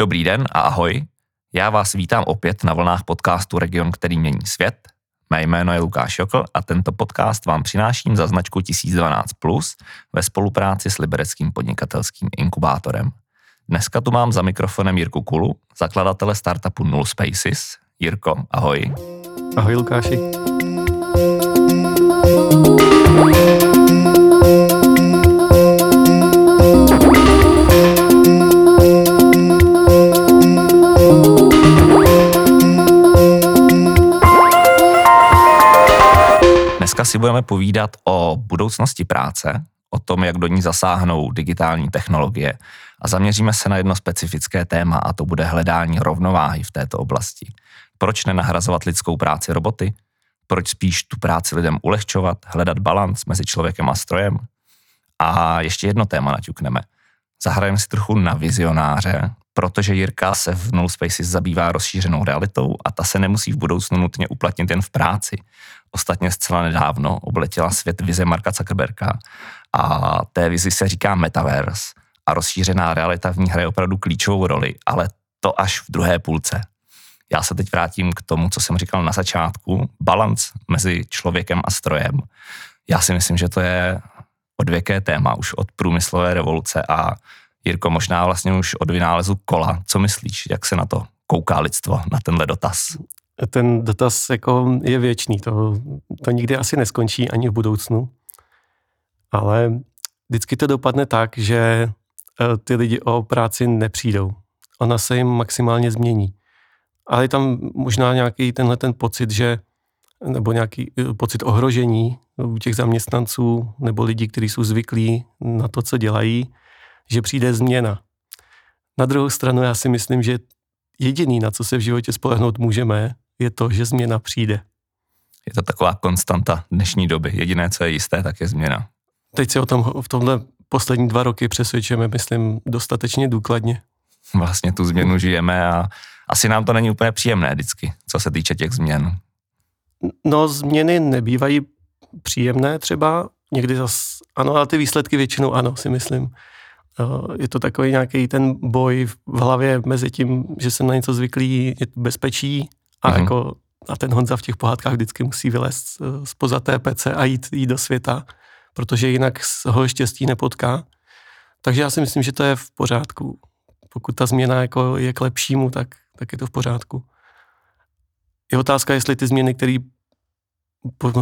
Dobrý den a ahoj. Já vás vítám opět na vlnách podcastu Region, který mění svět. Mé jméno je Lukáš Jokl a tento podcast vám přináším za značku 1012 Plus ve spolupráci s libereckým podnikatelským inkubátorem. Dneska tu mám za mikrofonem Jirku Kulu, zakladatele startupu Null Spaces. Jirko, ahoj. Ahoj Lukáši. Dneska si budeme povídat o budoucnosti práce, o tom, jak do ní zasáhnou digitální technologie a zaměříme se na jedno specifické téma a to bude hledání rovnováhy v této oblasti. Proč nenahrazovat lidskou práci roboty? Proč spíš tu práci lidem ulehčovat, hledat balans mezi člověkem a strojem? A ještě jedno téma naťukneme. Zahrajeme si trochu na vizionáře, protože Jirka se v Null Spaces zabývá rozšířenou realitou a ta se nemusí v budoucnu nutně uplatnit jen v práci. Ostatně zcela nedávno obletěla svět vize Marka Zuckerberga a té vizi se říká Metaverse a rozšířená realita v ní hraje opravdu klíčovou roli, ale to až v druhé půlce. Já se teď vrátím k tomu, co jsem říkal na začátku. Balans mezi člověkem a strojem. Já si myslím, že to je odvěké téma už od průmyslové revoluce a Jirko, možná vlastně už od vynálezu kola. Co myslíš, jak se na to kouká lidstvo, na tenhle dotaz? Ten dotaz jako je věčný, to, to nikdy asi neskončí ani v budoucnu, ale vždycky to dopadne tak, že eh, ty lidi o práci nepřijdou. Ona se jim maximálně změní. Ale je tam možná nějaký tenhle ten pocit, že nebo nějaký eh, pocit ohrožení u těch zaměstnanců nebo lidí, kteří jsou zvyklí na to, co dělají, že přijde změna. Na druhou stranu já si myslím, že jediný, na co se v životě spolehnout můžeme, je to, že změna přijde. Je to taková konstanta dnešní doby. Jediné, co je jisté, tak je změna. Teď se o tom v tomhle poslední dva roky přesvědčujeme, myslím, dostatečně důkladně. Vlastně tu změnu žijeme a asi nám to není úplně příjemné vždycky, co se týče těch změn. No, změny nebývají příjemné třeba, někdy zas, ano, ale ty výsledky většinou ano, si myslím. Eh, je to takový nějaký ten boj v hlavě mezi tím, že jsem na něco zvyklý, je to bezpečí a mm-hmm. jako a ten Honza v těch pohádkách vždycky musí vylézt eh, spoza té pece a jít, jít do světa, protože jinak ho štěstí nepotká. Takže já si myslím, že to je v pořádku. Pokud ta změna jako je k lepšímu, tak, tak je to v pořádku. Je otázka, jestli ty změny, které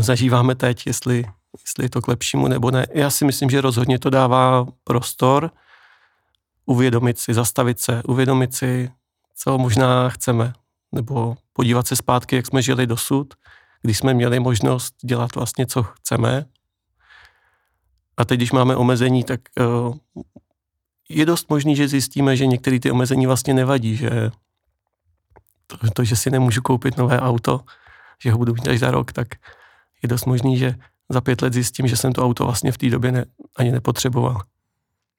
zažíváme teď, jestli, jestli je to k lepšímu nebo ne. Já si myslím, že rozhodně to dává prostor uvědomit si, zastavit se, uvědomit si, co možná chceme, nebo podívat se zpátky, jak jsme žili dosud, když jsme měli možnost dělat vlastně, co chceme. A teď, když máme omezení, tak uh, je dost možný, že zjistíme, že některé ty omezení vlastně nevadí, že to, to, že si nemůžu koupit nové auto, že ho budu mít až za rok, tak je dost možný, že za pět let zjistím, že jsem to auto vlastně v té době ne, ani nepotřeboval.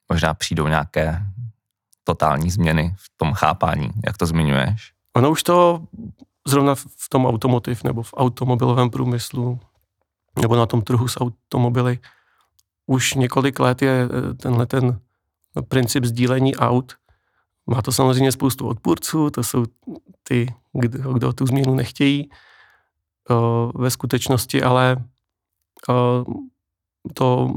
Možná přijdou nějaké totální změny v tom chápání, jak to zmiňuješ? Ono už to zrovna v tom automotiv nebo v automobilovém průmyslu nebo na tom trhu s automobily už několik let je eh, tenhle ten princip sdílení aut. Má to samozřejmě spoustu odpůrců, to jsou ty, kdo, kdo tu změnu nechtějí uh, ve skutečnosti, ale uh, to,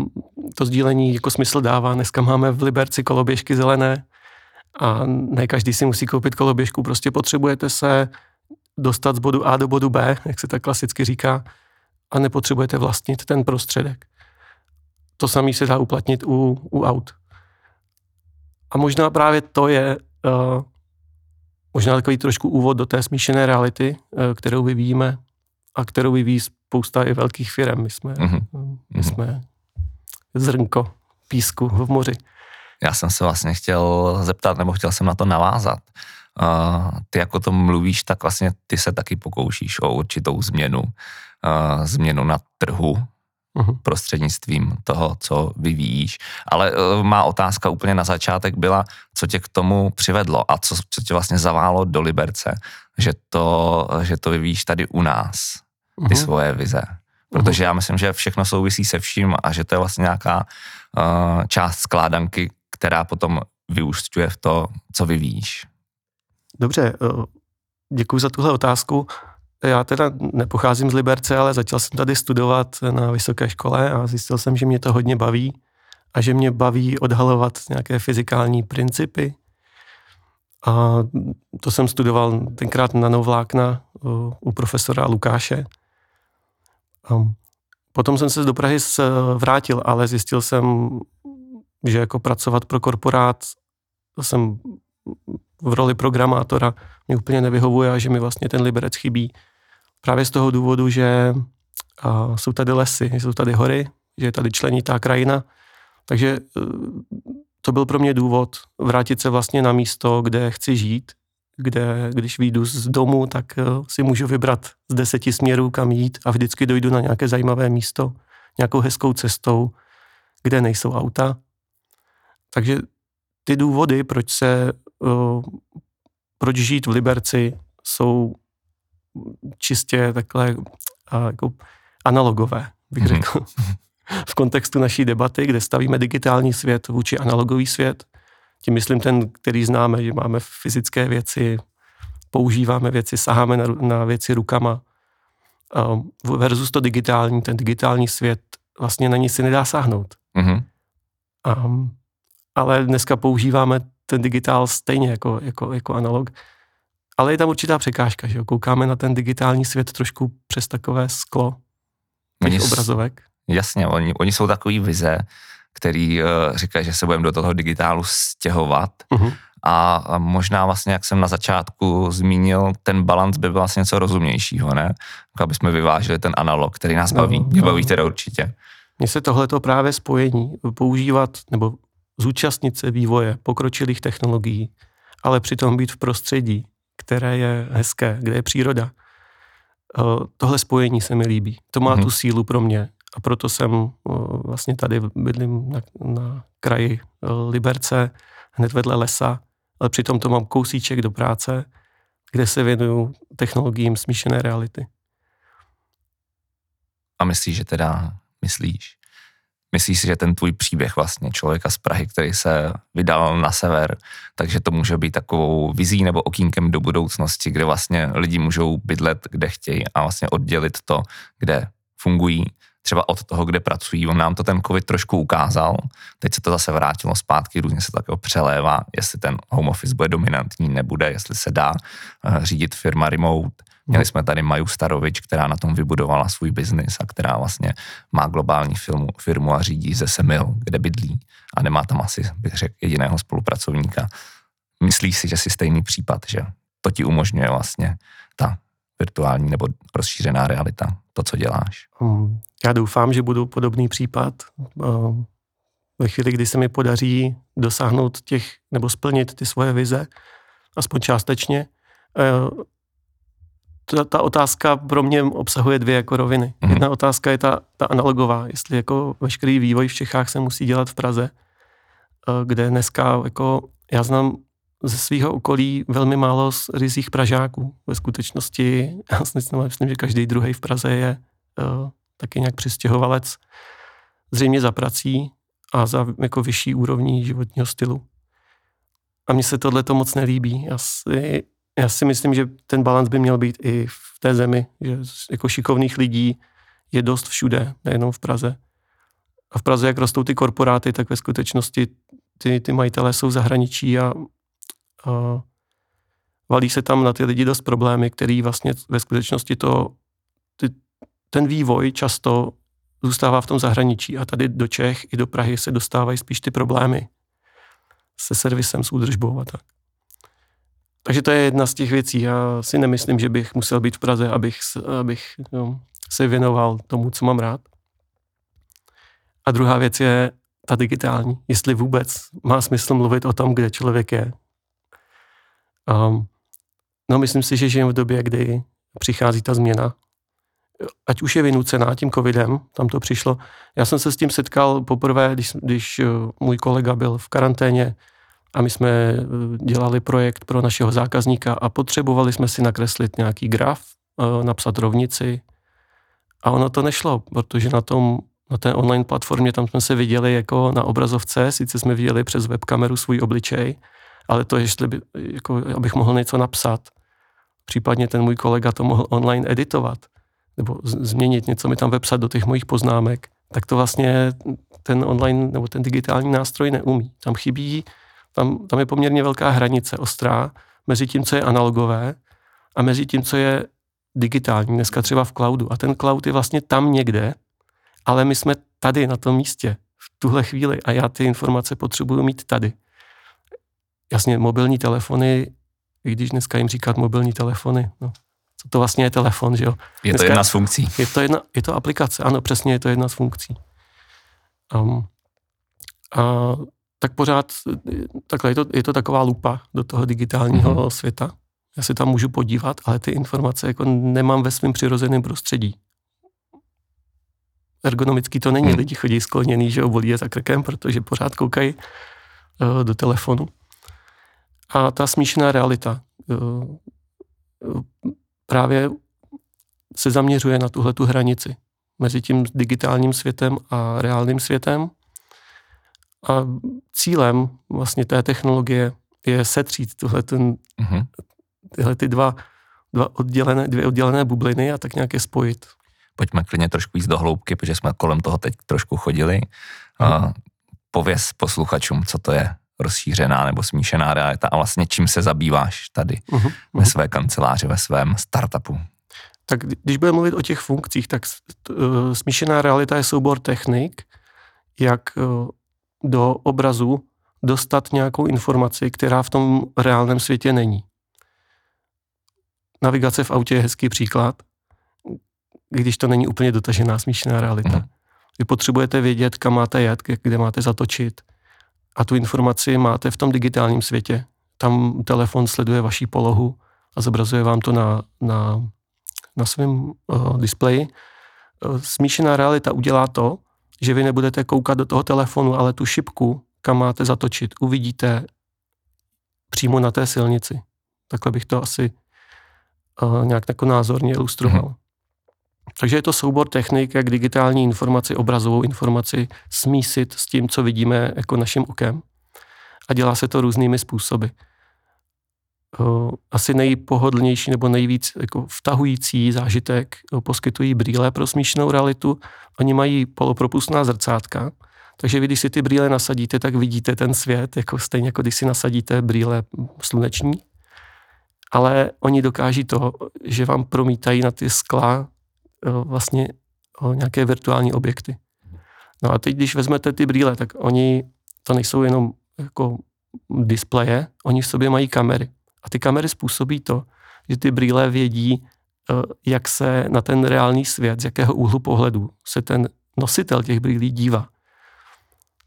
to sdílení jako smysl dává. Dneska máme v Liberci koloběžky zelené a ne každý si musí koupit koloběžku, prostě potřebujete se dostat z bodu A do bodu B, jak se tak klasicky říká, a nepotřebujete vlastnit ten prostředek. To samé se dá uplatnit u, u aut. A možná právě to je uh, možná takový trošku úvod do té smíšené reality, uh, kterou vyvíjíme a kterou vyvíjí spousta i velkých firm. My jsme, mm-hmm. my jsme zrnko písku v moři. Já jsem se vlastně chtěl zeptat, nebo chtěl jsem na to navázat. Uh, ty jako to mluvíš, tak vlastně ty se taky pokoušíš o určitou změnu, uh, změnu na trhu uh-huh. prostřednictvím toho, co vyvíjíš. Ale uh, má otázka úplně na začátek byla, co tě k tomu přivedlo a co, co tě vlastně zaválo do Liberce, že to, že to vyvíjíš tady u nás, ty uh-huh. svoje vize. Protože já myslím, že všechno souvisí se vším a že to je vlastně nějaká uh, část skládanky, která potom vyústňuje v to, co vyvíjíš. Dobře, děkuji za tuhle otázku. Já teda nepocházím z Liberce, ale začal jsem tady studovat na vysoké škole a zjistil jsem, že mě to hodně baví a že mě baví odhalovat nějaké fyzikální principy. A to jsem studoval tenkrát nanovlákna u profesora Lukáše. A potom jsem se do Prahy vrátil, ale zjistil jsem, že jako pracovat pro korporát, jsem v roli programátora, mě úplně nevyhovuje a že mi vlastně ten liberec chybí. Právě z toho důvodu, že a, jsou tady lesy, jsou tady hory, že je tady členitá krajina, takže e, to byl pro mě důvod vrátit se vlastně na místo, kde chci žít, kde když vyjdu z domu, tak e, si můžu vybrat z deseti směrů, kam jít a vždycky dojdu na nějaké zajímavé místo, nějakou hezkou cestou, kde nejsou auta. Takže ty důvody, proč se, e, proč žít v Liberci, jsou čistě takhle jako analogové, bych mhm. řekl. V kontextu naší debaty, kde stavíme digitální svět vůči analogový svět. Tím myslím ten, který známe, že máme fyzické věci, používáme věci, saháme na, na věci rukama. versus to digitální, ten digitální svět vlastně na ní si nedá sáhnout. Mm-hmm. Um, ale dneska používáme ten digitál stejně jako, jako, jako analog. Ale je tam určitá překážka, že jo? koukáme na ten digitální svět trošku přes takové sklo těch obrazovek. Jasně, oni, oni jsou takový vize, který uh, říkají, že se budeme do toho digitálu stěhovat. Uh-huh. A, možná vlastně, jak jsem na začátku zmínil, ten balans by byl vlastně něco rozumnějšího, ne? Aby jsme vyvážili ten analog, který nás baví. No, Mě baví teda určitě. Mně se tohleto právě spojení, používat nebo zúčastnit se vývoje pokročilých technologií, ale přitom být v prostředí, které je hezké, kde je příroda. Eh, tohle spojení se mi líbí. To má hmm. tu sílu pro mě a proto jsem vlastně tady bydlím na, na kraji e, Liberce, hned vedle lesa, ale přitom to mám kousíček do práce, kde se věnuju technologiím smíšené reality. A myslíš, že teda myslíš? Myslíš si, že ten tvůj příběh vlastně člověka z Prahy, který se vydal na sever, takže to může být takovou vizí nebo okýnkem do budoucnosti, kde vlastně lidi můžou bydlet, kde chtějí a vlastně oddělit to, kde fungují třeba od toho, kde pracují. On nám to ten covid trošku ukázal, teď se to zase vrátilo zpátky, různě se to takové přelévá, jestli ten home office bude dominantní, nebude, jestli se dá uh, řídit firma remote. Měli jsme tady Maju Starovič, která na tom vybudovala svůj biznis a která vlastně má globální firmu, firmu a řídí ze Semil, kde bydlí a nemá tam asi, bych řekl, jediného spolupracovníka. Myslíš si, že si stejný případ, že to ti umožňuje vlastně ta virtuální nebo rozšířená realita, to, co děláš? Hmm, já doufám, že budu podobný případ. Eh, ve chvíli, kdy se mi podaří dosáhnout těch nebo splnit ty svoje vize, aspoň částečně, eh, ta, ta otázka pro mě obsahuje dvě jako roviny. Mm-hmm. Jedna otázka je ta, ta analogová, jestli jako veškerý vývoj v Čechách se musí dělat v Praze, eh, kde dneska jako já znám ze svého okolí velmi málo z rizích Pražáků. Ve skutečnosti, já si myslím, že každý druhý v Praze je uh, taky nějak přistěhovalec, zřejmě za prací a za jako vyšší úrovní životního stylu. A mně se tohle to moc nelíbí. Já si, já si myslím, že ten balans by měl být i v té zemi, že jako šikovných lidí je dost všude, nejenom v Praze. A v Praze, jak rostou ty korporáty, tak ve skutečnosti ty, ty majitelé jsou zahraničí a a valí se tam na ty lidi dost problémy, který vlastně ve skutečnosti to, ty, ten vývoj často zůstává v tom zahraničí a tady do Čech i do Prahy se dostávají spíš ty problémy se servisem, s údržbou a tak. Takže to je jedna z těch věcí. Já si nemyslím, že bych musel být v Praze, abych, abych no, se věnoval tomu, co mám rád. A druhá věc je ta digitální. Jestli vůbec má smysl mluvit o tom, kde člověk je, Um, no myslím si, že žijeme v době, kdy přichází ta změna. Ať už je vynucená tím covidem, tam to přišlo. Já jsem se s tím setkal poprvé, když, když eh, můj kolega byl v karanténě a my jsme eh, dělali projekt pro našeho zákazníka a potřebovali jsme si nakreslit nějaký graf, eh, napsat rovnici a ono to nešlo, protože na tom na té online platformě tam jsme se viděli jako na obrazovce, sice jsme viděli přes webkameru svůj obličej, ale to ještě, by, jako, abych mohl něco napsat, případně ten můj kolega to mohl online editovat, nebo změnit něco mi tam vepsat do těch mojich poznámek, tak to vlastně ten online nebo ten digitální nástroj neumí. Tam chybí, tam, tam je poměrně velká hranice ostrá mezi tím, co je analogové a mezi tím, co je digitální, dneska třeba v cloudu. A ten cloud je vlastně tam někde, ale my jsme tady na tom místě, v tuhle chvíli a já ty informace potřebuju mít tady. Jasně, mobilní telefony, i když dneska jim říkat mobilní telefony, no, co to vlastně je telefon, že jo? Je dneska to jedna z funkcí. Je to, jedna, je to aplikace, ano, přesně je to jedna z funkcí. Um, a tak pořád, takhle je to, je to taková lupa do toho digitálního mm-hmm. světa. Já se tam můžu podívat, ale ty informace jako nemám ve svém přirozeném prostředí. Ergonomicky to není, mm. lidi chodí skloněný, že obolí je za krkem, protože pořád koukají uh, do telefonu. A ta smíšená realita uh, právě se zaměřuje na tuhle tu hranici mezi tím digitálním světem a reálným světem. A cílem vlastně té technologie je setřít tuhle ten, mm-hmm. tyhle ty dva, dva oddělené, dvě oddělené bubliny a tak nějak je spojit. Pojďme klidně trošku víc do hloubky, protože jsme kolem toho teď trošku chodili. Mm. Pověz posluchačům, co to je rozšířená nebo smíšená realita a vlastně čím se zabýváš tady uh-huh, ve své kanceláři, ve svém startupu. Tak když budeme mluvit o těch funkcích, tak uh, smíšená realita je soubor technik, jak uh, do obrazu dostat nějakou informaci, která v tom reálném světě není. Navigace v autě je hezký příklad, když to není úplně dotažená smíšená realita. Hmm. Vy potřebujete vědět, kam máte jet, kde máte zatočit, a tu informaci máte v tom digitálním světě. Tam telefon sleduje vaši polohu a zobrazuje vám to na, na, na svém uh, displeji. Uh, smíšená realita udělá to, že vy nebudete koukat do toho telefonu, ale tu šipku, kam máte zatočit, uvidíte přímo na té silnici. Takhle bych to asi uh, nějak jako názorně ilustroval. Mm-hmm. Takže je to soubor technik, jak digitální informaci, obrazovou informaci smísit s tím, co vidíme jako naším okem. A dělá se to různými způsoby. Asi nejpohodlnější nebo nejvíc jako vtahující zážitek poskytují brýle pro smíšenou realitu. Oni mají polopropustná zrcátka, takže vy, když si ty brýle nasadíte, tak vidíte ten svět, jako stejně jako když si nasadíte brýle sluneční. Ale oni dokáží to, že vám promítají na ty skla vlastně nějaké virtuální objekty. No a teď, když vezmete ty brýle, tak oni, to nejsou jenom jako displeje, oni v sobě mají kamery. A ty kamery způsobí to, že ty brýle vědí, jak se na ten reálný svět, z jakého úhlu pohledu se ten nositel těch brýlí dívá.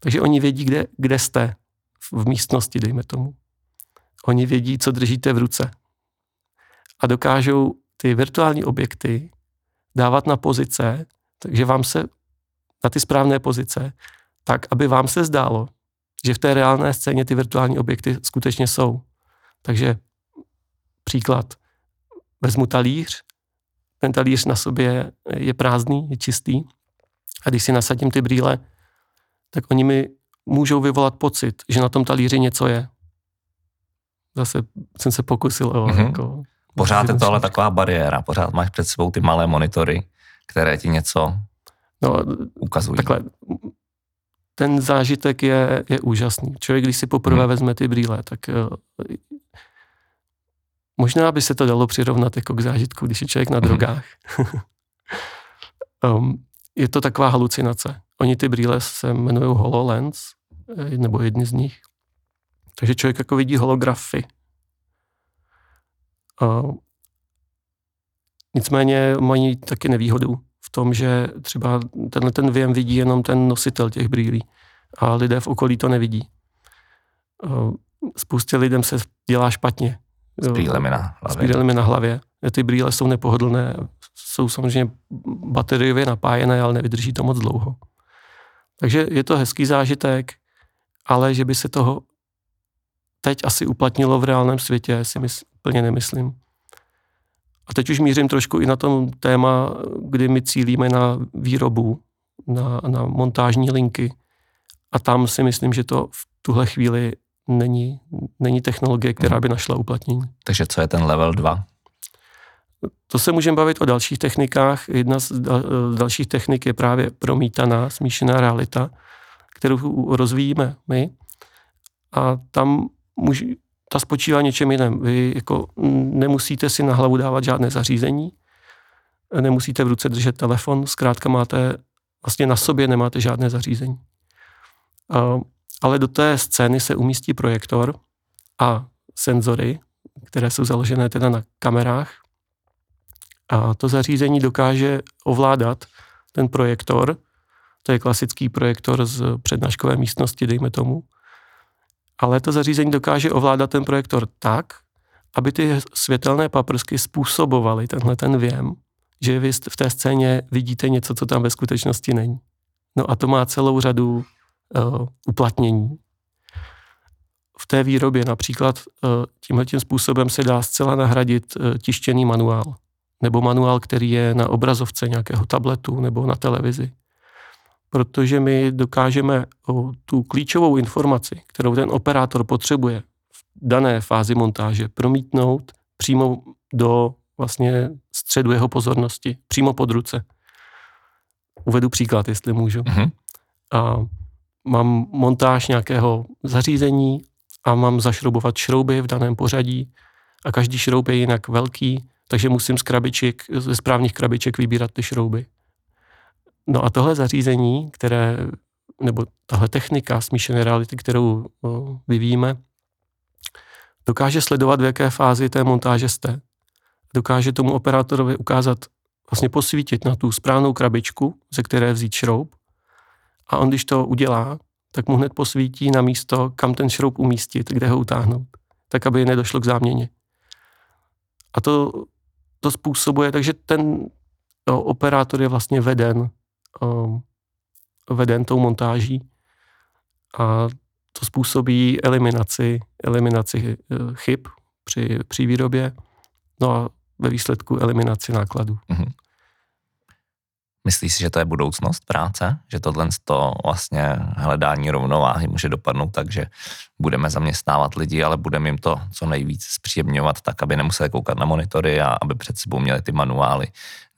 Takže oni vědí, kde, kde jste v místnosti, dejme tomu. Oni vědí, co držíte v ruce. A dokážou ty virtuální objekty dávat na pozice, takže vám se na ty správné pozice, tak aby vám se zdálo, že v té reálné scéně ty virtuální objekty skutečně jsou. Takže příklad. Vezmu talíř, ten talíř na sobě je prázdný, je čistý a když si nasadím ty brýle, tak oni mi můžou vyvolat pocit, že na tom talíři něco je. Zase jsem se pokusil o mm-hmm. jako Pořád je to ale taková bariéra, pořád máš před sebou ty malé monitory, které ti něco no, ukazují. Takhle, ten zážitek je, je úžasný. Člověk, když si poprvé hmm. vezme ty brýle, tak uh, možná by se to dalo přirovnat jako k zážitku, když je člověk na hmm. drogách. um, je to taková halucinace. Oni ty brýle se jmenují HoloLens, eh, nebo jedni z nich. Takže člověk jako vidí holografy, Uh, nicméně mají taky nevýhodu v tom, že třeba tenhle ten věm vidí jenom ten nositel těch brýlí a lidé v okolí to nevidí. Spoustě lidem se dělá špatně. S brýlemi na hlavě. S brýlemi na hlavě. Ty brýle jsou nepohodlné, jsou samozřejmě bateriově napájené, ale nevydrží to moc dlouho. Takže je to hezký zážitek, ale že by se toho teď asi uplatnilo v reálném světě, si mysl, úplně nemyslím. A teď už mířím trošku i na tom téma, kdy my cílíme na výrobu, na, na montážní linky. A tam si myslím, že to v tuhle chvíli není, není technologie, která by našla uplatnění. Takže co je ten level 2? To se můžeme bavit o dalších technikách. Jedna z dalších technik je právě promítaná smíšená realita, kterou rozvíjíme my. A tam ta spočívá něčem jiném. Vy jako nemusíte si na hlavu dávat žádné zařízení, nemusíte v ruce držet telefon, zkrátka máte, vlastně na sobě nemáte žádné zařízení. Ale do té scény se umístí projektor a senzory, které jsou založené teda na kamerách. A to zařízení dokáže ovládat ten projektor, to je klasický projektor z přednáškové místnosti, dejme tomu, ale to zařízení dokáže ovládat ten projektor tak, aby ty světelné paprsky způsobovaly tenhle ten věm, že vy v té scéně vidíte něco, co tam ve skutečnosti není. No a to má celou řadu uh, uplatnění. V té výrobě například uh, tímhle tím způsobem se dá zcela nahradit uh, tištěný manuál nebo manuál, který je na obrazovce nějakého tabletu nebo na televizi protože my dokážeme tu klíčovou informaci, kterou ten operátor potřebuje v dané fázi montáže, promítnout přímo do vlastně středu jeho pozornosti, přímo pod ruce. Uvedu příklad, jestli můžu. Mm-hmm. A mám montáž nějakého zařízení a mám zašroubovat šrouby v daném pořadí a každý šroub je jinak velký, takže musím z krabiček, ze správných krabiček vybírat ty šrouby. No a tohle zařízení, které, nebo tahle technika smíšené reality, kterou vyvíjíme, dokáže sledovat, v jaké fázi té montáže jste. Dokáže tomu operátorovi ukázat, vlastně posvítit na tu správnou krabičku, ze které vzít šroub. A on, když to udělá, tak mu hned posvítí na místo, kam ten šroub umístit, kde ho utáhnout, tak aby nedošlo k záměně. A to, to způsobuje, takže ten to operátor je vlastně veden veden tou montáží a to způsobí eliminaci, eliminaci eh, chyb při, při výrobě, no a ve výsledku eliminaci nákladů. Mm-hmm. Myslíš si, že to je budoucnost práce? Že tohle to vlastně hledání rovnováhy může dopadnout tak, že budeme zaměstnávat lidi, ale budeme jim to co nejvíc zpříjemňovat tak, aby nemuseli koukat na monitory a aby před sebou měli ty manuály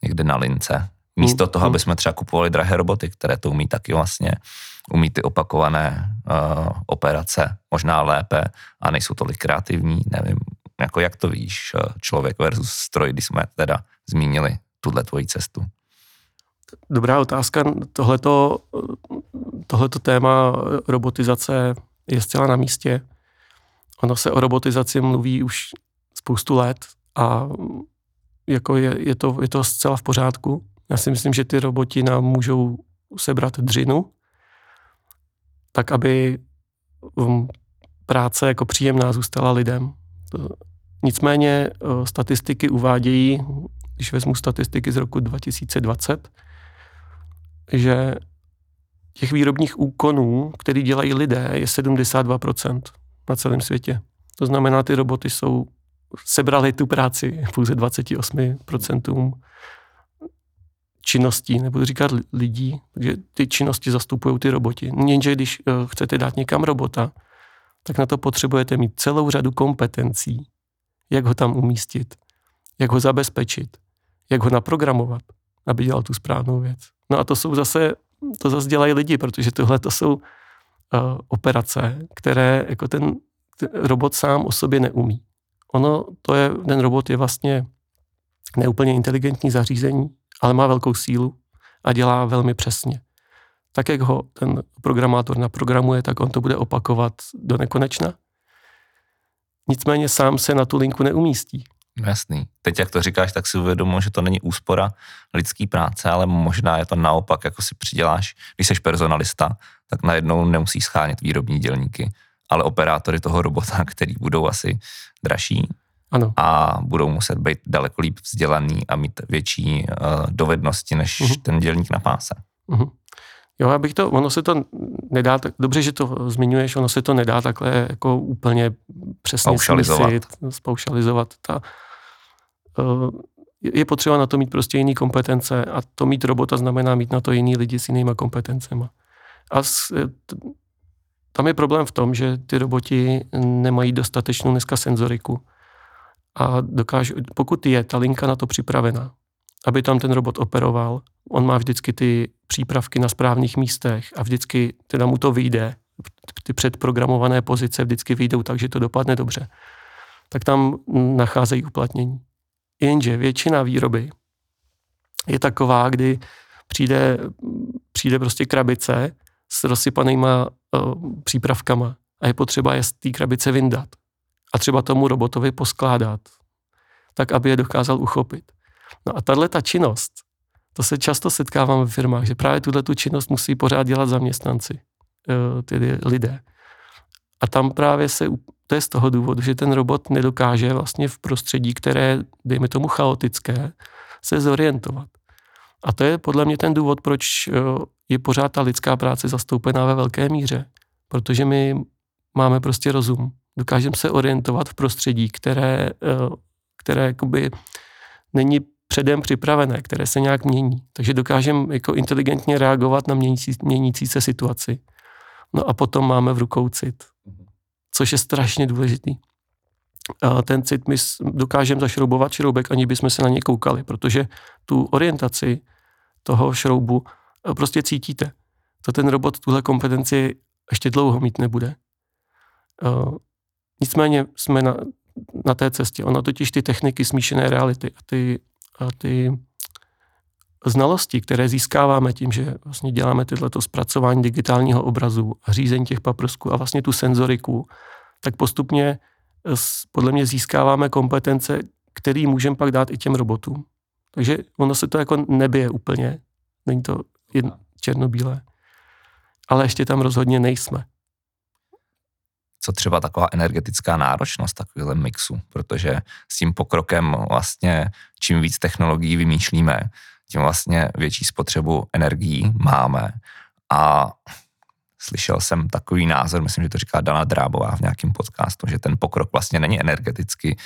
někde na lince. Místo mm, toho, mm. aby jsme třeba kupovali drahé roboty, které to umí taky vlastně, umí ty opakované uh, operace možná lépe a nejsou tolik kreativní, nevím, jako jak to víš, eh, člověk versus stroj, když jsme teda zmínili tuhle tvoji cestu. Dobrá otázka. Tohleto, tohleto téma robotizace je zcela na místě. Ono se o robotizaci mluví už spoustu let a jako je, je, to, je to zcela v pořádku. Já si myslím, že ty roboti nám můžou sebrat dřinu, tak aby práce jako příjemná zůstala lidem. Nicméně statistiky uvádějí, když vezmu statistiky z roku 2020, že těch výrobních úkonů, který dělají lidé, je 72% na celém světě. To znamená, ty roboty jsou, sebrali tu práci pouze 28% činností, nebudu říkat lidí, že ty činnosti zastupují ty roboti. Jenže když eh, chcete dát někam robota, tak na to potřebujete mít celou řadu kompetencí, jak ho tam umístit, jak ho zabezpečit, jak ho naprogramovat, aby dělal tu správnou věc. No a to jsou zase, to zase dělají lidi, protože tohle to jsou uh, operace, které jako ten, ten robot sám o sobě neumí. Ono, to je, ten robot je vlastně neúplně inteligentní zařízení, ale má velkou sílu a dělá velmi přesně. Tak, jak ho ten programátor naprogramuje, tak on to bude opakovat do nekonečna. Nicméně sám se na tu linku neumístí. Jasný. Teď, jak to říkáš, tak si uvědomuji, že to není úspora lidský práce, ale možná je to naopak, jako si přiděláš, když jsi personalista, tak najednou nemusíš schánět výrobní dělníky, ale operátory toho robota, který budou asi dražší, ano. a budou muset být daleko líp vzdělaný a mít větší uh, dovednosti než uh-huh. ten dělník na páse. Uh-huh. Jo, abych to, ono se to nedá, tak, dobře, že to zmiňuješ, ono se to nedá takhle jako úplně přesně spaušalizovat. Ta, uh, je potřeba na to mít prostě jiný kompetence a to mít robota znamená mít na to jiný lidi s jinýma kompetencema. A s, tam je problém v tom, že ty roboti nemají dostatečnou dneska senzoriku a dokážu, pokud je ta linka na to připravená, aby tam ten robot operoval, on má vždycky ty přípravky na správných místech a vždycky teda mu to vyjde, ty předprogramované pozice vždycky vyjdou tak, že to dopadne dobře, tak tam nacházejí uplatnění. Jenže většina výroby je taková, kdy přijde, přijde prostě krabice s rozsypanýma uh, přípravkama a je potřeba je z té krabice vyndat a třeba tomu robotovi poskládat, tak aby je dokázal uchopit. No a tahle ta činnost, to se často setkávám v firmách, že právě tuhle tu činnost musí pořád dělat zaměstnanci, uh, tedy lidé. A tam právě se, to je z toho důvodu, že ten robot nedokáže vlastně v prostředí, které, dejme tomu chaotické, se zorientovat. A to je podle mě ten důvod, proč eh, je pořád ta lidská práce zastoupená ve velké míře. Protože my máme prostě rozum. Dokážeme se orientovat v prostředí, které, eh, které jakoby není předem připravené, které se nějak mění. Takže dokážeme jako inteligentně reagovat na měnící, měnící se situaci. No a potom máme v rukou cit, což je strašně důležitý. A ten cit my dokážeme zašroubovat šroubek, ani bychom se na ně koukali, protože tu orientaci toho šroubu eh, prostě cítíte. To ten robot tuhle kompetenci ještě dlouho mít nebude. Nicméně jsme na, na té cestě. Ono totiž ty techniky smíšené reality a ty, a ty znalosti, které získáváme tím, že vlastně děláme tyto zpracování digitálního obrazu a řízení těch paprsků a vlastně tu senzoriku, tak postupně eh, podle mě získáváme kompetence, které můžeme pak dát i těm robotům. Takže ono se to jako nebije úplně. Není to jedno, černobílé. Ale ještě tam rozhodně nejsme. Co třeba taková energetická náročnost takového mixu, protože s tím pokrokem vlastně čím víc technologií vymýšlíme, tím vlastně větší spotřebu energií máme. A slyšel jsem takový názor, myslím, že to říká Dana Drábová v nějakém podcastu, že ten pokrok vlastně není energeticky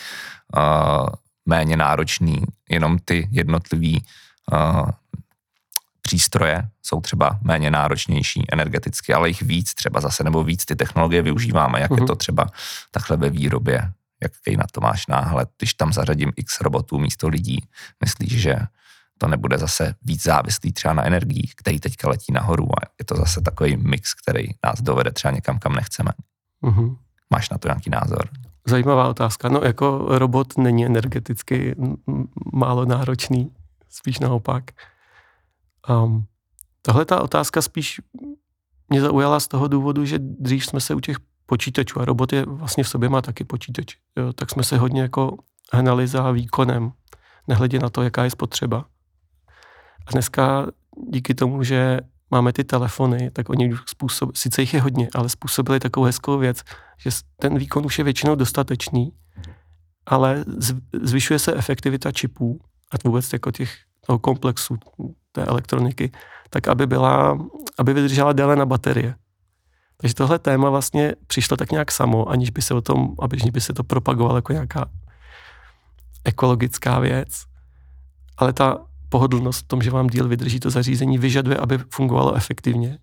uh, méně náročný, jenom ty jednotlivý uh, přístroje jsou třeba méně náročnější energeticky, ale jich víc třeba zase, nebo víc ty technologie využíváme, jak uh-huh. je mhm. to třeba takhle ve výrobě, jaký na to máš náhled, když tam zařadím x robotů místo lidí, myslíš, že to nebude zase víc závislý třeba na energii, který teďka letí nahoru a je to zase takový mix, který nás dovede třeba někam, kam nechceme. Uh-huh. Máš na to nějaký názor? Zajímavá otázka. No jako robot není energeticky málo náročný, spíš naopak. Um, tahle ta otázka spíš mě zaujala z toho důvodu, že dřív jsme se u těch počítačů, a robot je vlastně v sobě má taky počítač, jo, tak jsme se hodně jako hnali za výkonem, nehledě na to, jaká je spotřeba. A dneska díky tomu, že máme ty telefony, tak oni způsob, sice jich je hodně, ale způsobili takovou hezkou věc, že ten výkon už je většinou dostatečný, ale zvyšuje se efektivita čipů a vůbec jako těch toho komplexu té elektroniky, tak aby, byla, aby vydržela déle na baterie. Takže tohle téma vlastně přišlo tak nějak samo, aniž by se o tom, aniž by se to propagovalo jako nějaká ekologická věc. Ale ta pohodlnost v tom, že vám díl vydrží to zařízení, vyžaduje, aby fungovalo efektivně.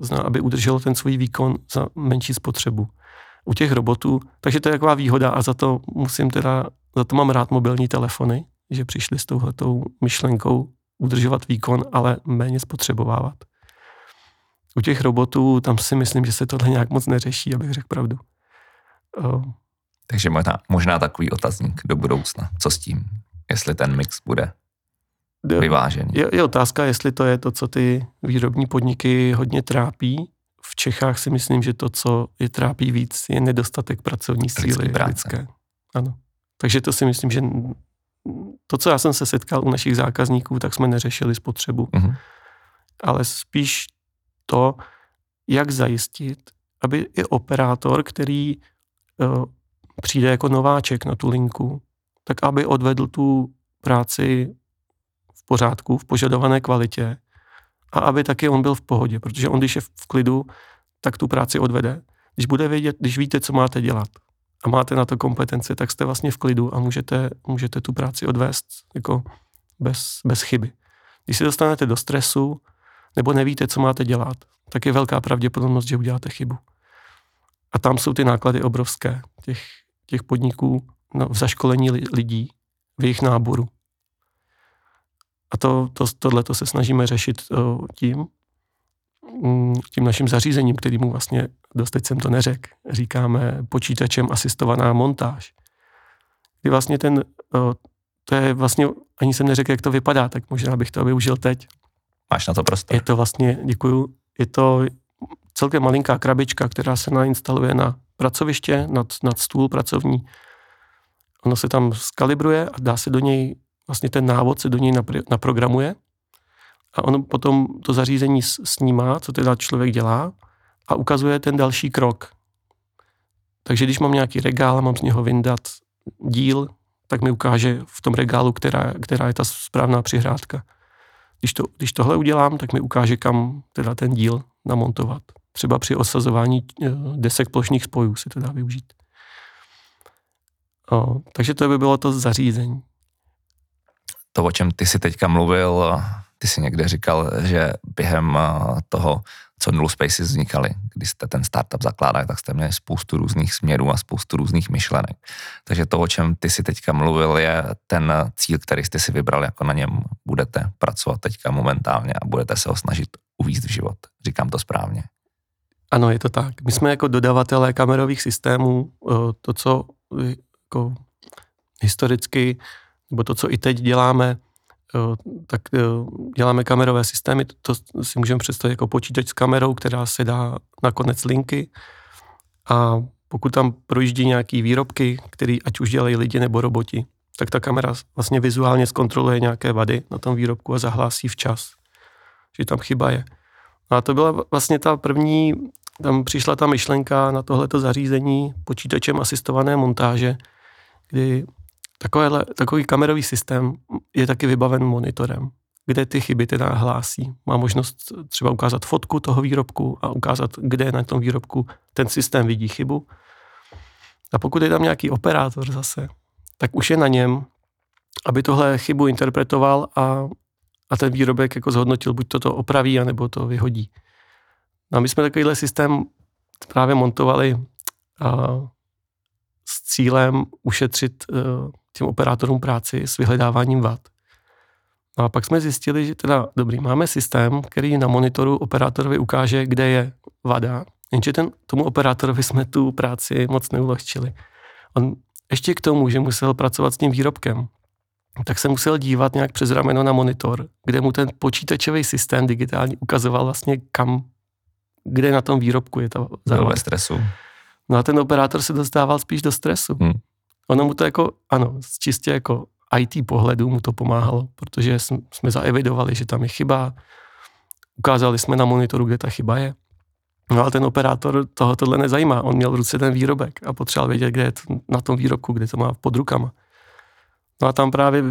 Zná, aby udrželo ten svůj výkon za menší spotřebu. U těch robotů, takže to je taková výhoda a za to musím teda, za to mám rád mobilní telefony, že přišli s touhletou myšlenkou udržovat výkon, ale méně spotřebovávat. U těch robotů tam si myslím, že se tohle nějak moc neřeší, abych řekl pravdu. Uh. Takže možná, možná takový otazník do budoucna. Co s tím? Jestli ten mix bude vyvážený. Je, je otázka, jestli to je to, co ty výrobní podniky hodně trápí. V Čechách si myslím, že to, co je trápí víc, je nedostatek pracovní síly lidské. Ano. Takže to si myslím, že to, co já jsem se setkal u našich zákazníků, tak jsme neřešili spotřebu. Uh-huh. Ale spíš to, jak zajistit, aby i operátor, který uh, přijde jako nováček na tu linku, tak aby odvedl tu práci v pořádku, v požadované kvalitě a aby taky on byl v pohodě, protože on, když je v klidu, tak tu práci odvede. Když bude vědět, když víte, co máte dělat, a máte na to kompetenci, tak jste vlastně v klidu a můžete, můžete tu práci odvést jako bez, bez chyby. Když se dostanete do stresu nebo nevíte, co máte dělat, tak je velká pravděpodobnost, že uděláte chybu. A tam jsou ty náklady obrovské těch, těch podniků no, v zaškolení lidí, v jejich náboru. A to, to, tohle to se snažíme řešit uh, tím, tím naším zařízením, kterýmu vlastně, dost teď jsem to neřekl, říkáme počítačem asistovaná montáž. Kdy vlastně ten, to je vlastně, ani jsem neřekl, jak to vypadá, tak možná bych to využil teď. Máš na to prostor. Je to vlastně, děkuju, je to celkem malinká krabička, která se nainstaluje na pracoviště, nad, nad stůl pracovní. Ono se tam skalibruje a dá se do něj, vlastně ten návod se do něj naprogramuje a ono potom to zařízení snímá, co teda člověk dělá a ukazuje ten další krok. Takže když mám nějaký regál a mám z něho vyndat díl, tak mi ukáže v tom regálu, která, která je ta správná přihrádka. Když, to, když tohle udělám, tak mi ukáže, kam teda ten díl namontovat. Třeba při osazování eh, desek plošných spojů se to dá využít. O, takže to by bylo to zařízení. To, o čem ty si teďka mluvil, ty si někde říkal, že během eh, toho, co Null Spaces vznikaly, když jste ten startup zakládali, tak jste měli spoustu různých směrů a spoustu různých myšlenek. Takže to, o čem ty si teďka mluvil, je ten cíl, který jste si vybral, jako na něm budete pracovat teďka momentálně a budete se ho snažit uvízt v život. Říkám to správně. Ano, je to tak. My jsme jako dodavatelé kamerových systémů, eh, to, co jako historicky, nebo to, co i teď děláme, tak děláme kamerové systémy, to si můžeme představit jako počítač s kamerou, která se dá na konec linky a pokud tam projíždí nějaký výrobky, který ať už dělají lidi nebo roboti, tak ta kamera vlastně vizuálně zkontroluje nějaké vady na tom výrobku a zahlásí včas, že tam chyba je. A to byla vlastně ta první, tam přišla ta myšlenka na tohleto zařízení počítačem asistované montáže, kdy Takovéhle, takový kamerový systém je taky vybaven monitorem, kde ty chyby teda hlásí. Má možnost třeba ukázat fotku toho výrobku a ukázat, kde na tom výrobku ten systém vidí chybu. A pokud je tam nějaký operátor zase, tak už je na něm, aby tohle chybu interpretoval a, a ten výrobek jako zhodnotil, buď to to opraví, anebo to vyhodí. No a my jsme takovýhle systém právě montovali a, s cílem ušetřit uh, těm operátorům práci s vyhledáváním vad. No a pak jsme zjistili, že teda, dobrý, máme systém, který na monitoru operátorovi ukáže, kde je vada, jenže ten, tomu operátorovi jsme tu práci moc neulehčili. On ještě k tomu, že musel pracovat s tím výrobkem, tak se musel dívat nějak přes rameno na monitor, kde mu ten počítačový systém digitální ukazoval vlastně kam, kde na tom výrobku je ta závada. ve stresu. No a ten operátor se dostával spíš do stresu. Hmm. Ono mu to jako, ano, z čistě jako IT pohledu mu to pomáhalo, protože jsme zaevidovali, že tam je chyba, ukázali jsme na monitoru, kde ta chyba je. No ale ten operátor toho tohle nezajímá. On měl v ruce ten výrobek a potřeboval vědět, kde je to, na tom výrobku, kde to má pod rukama. No a tam právě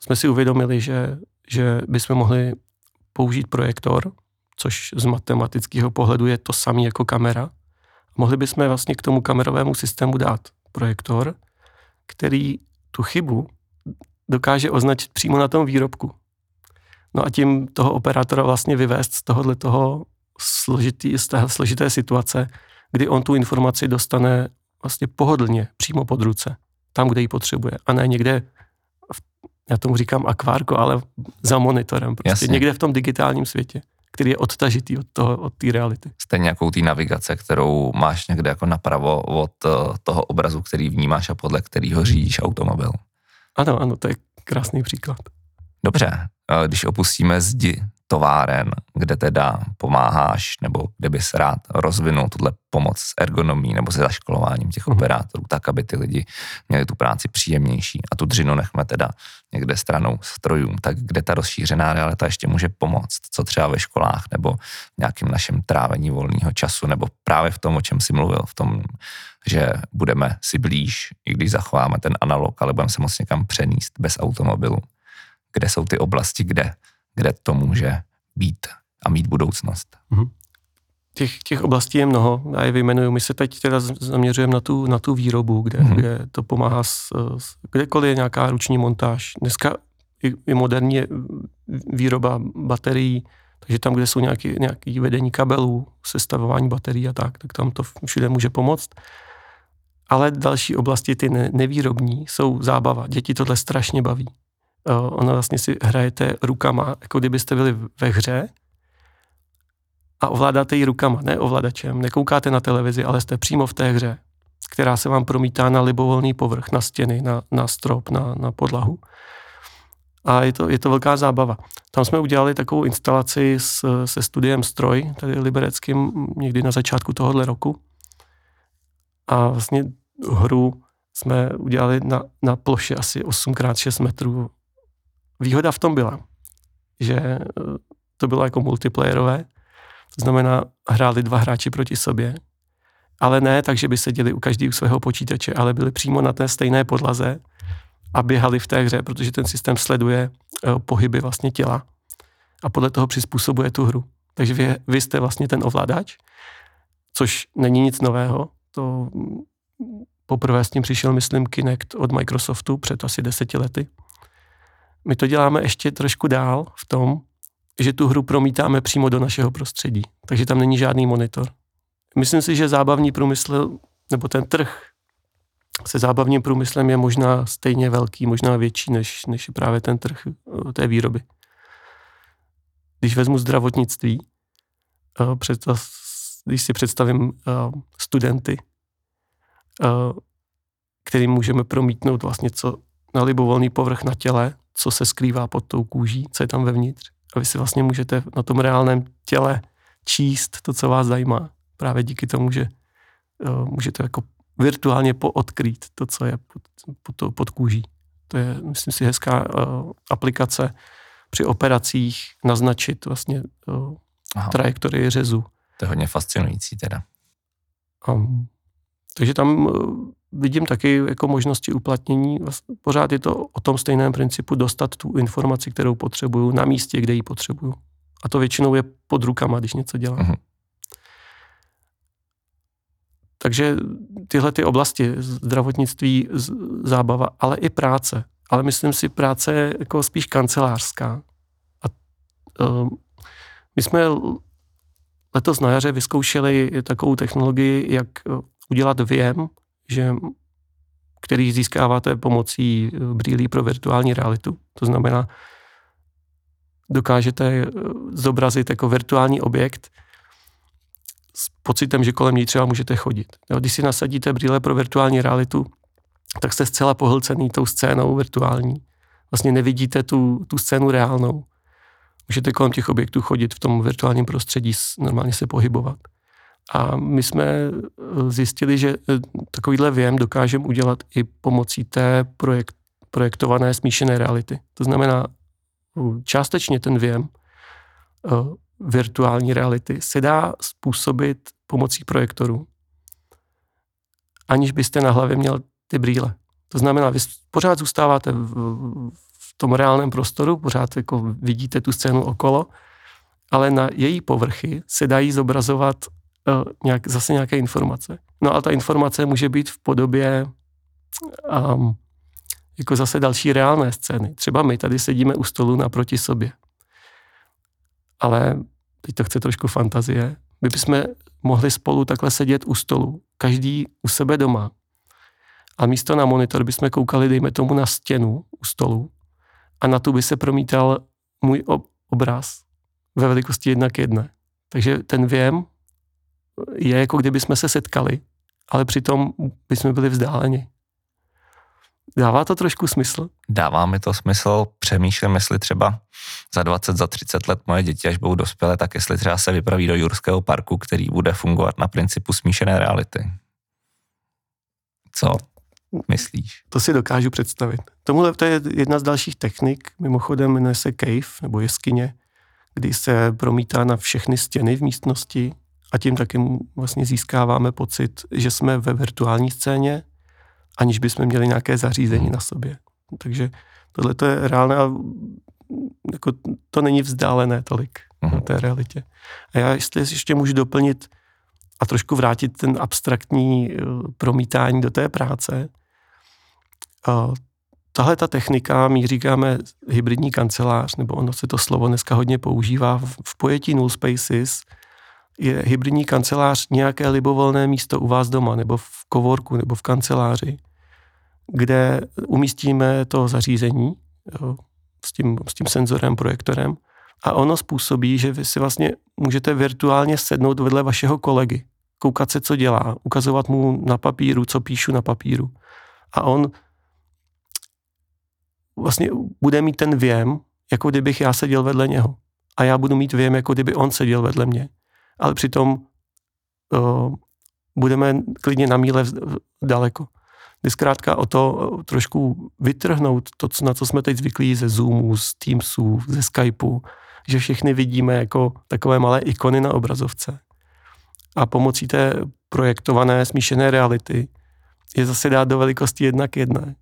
jsme si uvědomili, že, že bychom mohli použít projektor, což z matematického pohledu je to samé jako kamera. Mohli bychom vlastně k tomu kamerovému systému dát projektor, který tu chybu dokáže označit přímo na tom výrobku. No a tím toho operátora vlastně vyvést z tohohle toho složitý, z té složité situace, kdy on tu informaci dostane vlastně pohodlně, přímo pod ruce, tam, kde ji potřebuje, a ne někde, já tomu říkám akvárko, ale za monitorem, prostě Jasně. někde v tom digitálním světě který je odtažitý od toho, od té reality. Stejně jako té navigace, kterou máš někde jako napravo od eh, toho obrazu, který vnímáš a podle kterého řídíš automobil. Ano, ano, to je krásný příklad. Dobře, eh, když opustíme zdi továren, kde teda pomáháš, nebo kde bys rád rozvinul tuhle pomoc s ergonomí nebo se zaškolováním těch mm. operátorů, tak, aby ty lidi měli tu práci příjemnější a tu dřinu nechme teda někde stranou strojům, tak kde ta rozšířená realita ještě může pomoct, co třeba ve školách nebo v nějakým našem trávení volného času, nebo právě v tom, o čem si mluvil, v tom, že budeme si blíž, i když zachováme ten analog, ale budeme se moc někam přenést bez automobilu. Kde jsou ty oblasti, kde kde to může být a mít budoucnost. Mm-hmm. Těch, těch oblastí je mnoho, já je vyjmenuju. My se teď teda zaměřujeme na tu, na tu výrobu, kde, mm-hmm. kde to pomáhá, s, s, kdekoliv je nějaká ruční montáž. Dneska i, i moderní výroba baterií, Takže tam, kde jsou nějaké, nějaké vedení kabelů, sestavování baterií a tak, tak tam to všude může pomoct. Ale další oblasti, ty nevýrobní, jsou zábava. Děti tohle strašně baví. Ona vlastně si hrajete rukama, jako kdybyste byli ve hře a ovládáte ji rukama, ne ovladačem, nekoukáte na televizi, ale jste přímo v té hře, která se vám promítá na libovolný povrch, na stěny, na, na strop, na, na podlahu. A je to, je to velká zábava. Tam jsme udělali takovou instalaci s, se studiem Stroj, tady libereckým, někdy na začátku tohohle roku. A vlastně hru jsme udělali na, na ploše asi 8x6 metrů. Výhoda v tom byla, že eh, to bylo jako multiplayerové, to znamená, hráli dva hráči proti sobě, ale ne tak, že by seděli u každého svého počítače, ale byli přímo na té stejné podlaze a běhali v té hře, protože ten systém sleduje uh, pohyby vlastně těla a podle toho přizpůsobuje tu hru. Takže vy, vy jste vlastně ten ovladač, což není nic nového. To poprvé s tím přišel, myslím, Kinect od Microsoftu před asi deseti lety. My to děláme ještě trošku dál v tom, že tu hru promítáme přímo do našeho prostředí, takže tam není žádný monitor. Myslím si, že zábavní průmysl, nebo ten trh se zábavním průmyslem je možná stejně velký, možná větší, než, než právě ten trh eh, té výroby. Když vezmu zdravotnictví, eh, když si představím eh, studenty, kterým můžeme promítnout vlastně co na libovolný povrch na těle, co se skrývá pod tou kůží, co je tam vevnitř. A vy si vlastně můžete na tom reálném těle číst to, co vás zajímá. Právě díky tomu, že uh, můžete jako virtuálně poodkrýt to, co je pod, pod, pod kůží. To je, myslím si, hezká uh, aplikace při operacích naznačit vlastně uh, trajektorii řezu. To je hodně fascinující teda. Um, takže tam uh, vidím taky jako možnosti uplatnění. Pořád je to o tom stejném principu dostat tu informaci, kterou potřebuju na místě, kde ji potřebuju. A to většinou je pod rukama, když něco dělám. Uh-huh. Takže tyhle ty oblasti, zdravotnictví, zábava, ale i práce. Ale myslím si, práce je jako spíš kancelářská. A uh, my jsme letos na jaře vyzkoušeli takovou technologii, jak udělat věm, že, který získáváte pomocí eh, brýlí pro virtuální realitu. To znamená, dokážete eh, zobrazit jako virtuální objekt s pocitem, že kolem ní třeba můžete chodit. Když si nasadíte brýle pro virtuální realitu, tak jste zcela pohlcený tou scénou virtuální. Vlastně nevidíte tu, tu scénu reálnou. Můžete kolem těch objektů chodit v tom virtuálním prostředí, normálně se pohybovat. A my jsme eh, zjistili, že eh, takovýhle věm dokážeme udělat i pomocí té projekt, projektované smíšené reality. To znamená, částečně ten věm eh, virtuální reality se dá způsobit pomocí projektorů, aniž byste na hlavě měl ty brýle. To znamená, vy pořád zůstáváte v, v tom reálném prostoru, pořád jako vidíte tu scénu okolo, ale na její povrchy se dají zobrazovat uh, nějak, zase nějaké informace. No a ta informace může být v podobě um, jako zase další reálné scény. Třeba my tady sedíme u stolu naproti sobě. Ale teď to chce trošku fantazie. My bychom mohli spolu takhle sedět u stolu, každý u sebe doma. A místo na monitor bychom koukali, dejme tomu, na stěnu u stolu a na tu by se promítal můj obraz ve velikosti jedna k jedné. Takže ten věm je jako kdyby jsme se setkali, ale přitom bychom byli vzdáleni. Dává to trošku smysl? Dává mi to smysl. Přemýšlím, jestli třeba za 20, za 30 let moje děti, až budou dospělé, tak jestli třeba se vypraví do Jurského parku, který bude fungovat na principu smíšené reality. Co myslíš? To si dokážu představit. Tomuhle to je jedna z dalších technik, mimochodem jmenuje se cave, nebo jeskyně, kdy se promítá na všechny stěny v místnosti a tím taky vlastně získáváme pocit, že jsme ve virtuální scéně, aniž bychom měli nějaké zařízení hmm. na sobě. Takže tohle to je reálné a jako to není vzdálené tolik hmm. na té realitě. A já jestli ještě můžu doplnit a trošku vrátit ten abstraktní eh, promítání do té práce, tahle ta technika, my říkáme hybridní kancelář, nebo ono se to slovo dneska hodně používá v, v pojetí null spaces, je hybridní kancelář nějaké libovolné místo u vás doma, nebo v kovorku, nebo v kanceláři, kde umístíme to zařízení jo, s, tím, s tím senzorem, projektorem a ono způsobí, že vy si vlastně můžete virtuálně sednout vedle vašeho kolegy, koukat se, co dělá, ukazovat mu na papíru, co píšu na papíru. A on vlastně bude mít ten věm, jako kdybych já seděl vedle něho. A já budu mít věm, jako kdyby on seděl vedle mě. Ale přitom uh, budeme klidně na míle daleko. Jde zkrátka o to trošku vytrhnout to, na co jsme teď zvyklí ze Zoomu, z Teamsu, ze Skypeu, že všechny vidíme jako takové malé ikony na obrazovce. A pomocí té projektované smíšené reality je zase dát do velikosti jedna k jedné.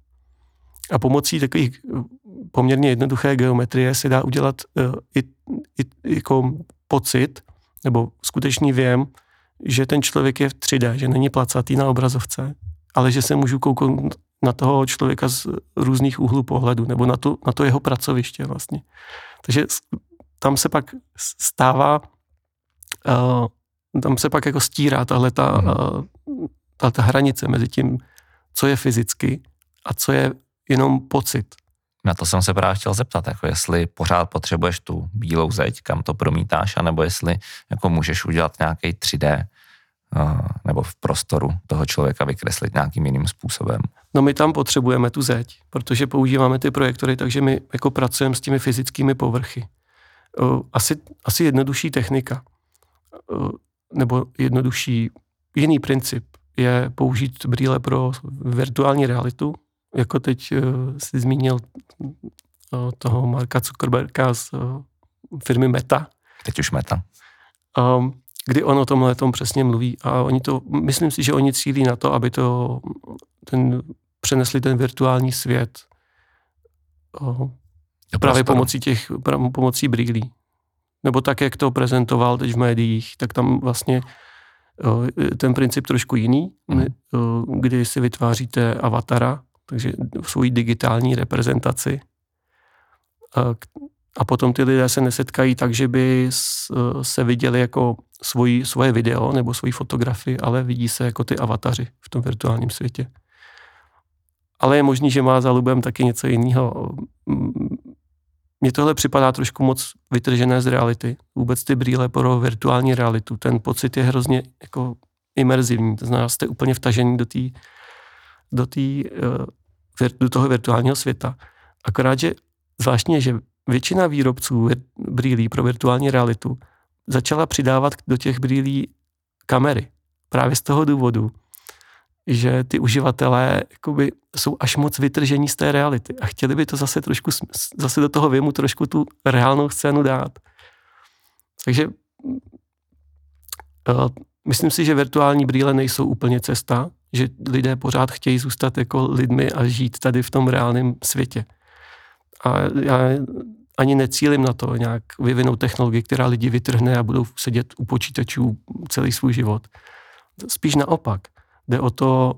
A pomocí takových eh, poměrně jednoduché geometrie se dá udělat uh, i, i, jako pocit nebo skutečný věm, že ten člověk je v 3D, že není placatý na obrazovce, ale že se můžu koukat na toho člověka z různých úhlů pohledu, nebo na to, na to jeho pracoviště vlastně. Takže tam se pak stává, uh, tam se pak jako stírá tahle ta, uh, ta, ta hranice mezi tím, co je fyzicky a co je jenom pocit. Na to jsem se právě chtěl zeptat, jako jestli pořád potřebuješ tu bílou zeď, kam to promítáš, anebo jestli jako můžeš udělat nějaký 3D uh, nebo v prostoru toho člověka vykreslit nějakým jiným způsobem. No my tam potřebujeme tu zeď, protože používáme ty projektory, takže my jako pracujeme s těmi fyzickými povrchy. Uh, asi, asi jednodušší technika, uh, nebo jednodušší jiný princip je použít brýle pro virtuální realitu, jako teď uh, si zmínil uh, toho Marka Zuckerberga z uh, firmy Meta. Teď už Meta. Um, kdy on o tomhle tom přesně mluví a oni to, myslím si, že oni cílí na to, aby to ten, přenesli ten virtuální svět právě pomocí těch, pomocí brýlí. Nebo tak, jak to prezentoval teď v médiích, tak tam vlastně ten princip trošku jiný, hmm. kdy si vytváříte avatara, takže svoji digitální reprezentaci. A potom ty lidé se nesetkají tak, že by se viděli jako svoji, svoje video nebo svoji fotografii, ale vidí se jako ty avataři v tom virtuálním světě. Ale je možný, že má za lubem taky něco jiného. Mně tohle připadá trošku moc vytržené z reality. Vůbec ty brýle pro virtuální realitu. Ten pocit je hrozně jako imerzivní. To znamená, jste úplně vtažení do té do, eh, do toho virtuálního světa. Akorát, že zvláštně, že většina výrobců brýlí pro virtuální realitu začala přidávat do těch brýlí kamery. Právě z toho důvodu, že ty uživatelé jakoby, jsou až moc vytržení z té reality a chtěli by to zase trošku, zase do toho věmu trošku tu reálnou scénu dát. Takže uh, myslím si, že virtuální brýle nejsou úplně cesta, že lidé pořád chtějí zůstat jako lidmi a žít tady v tom reálném světě. A já ani necílim na to nějak vyvinout technologii, která lidi vytrhne a budou sedět u počítačů celý svůj život. Spíš naopak. Jde o to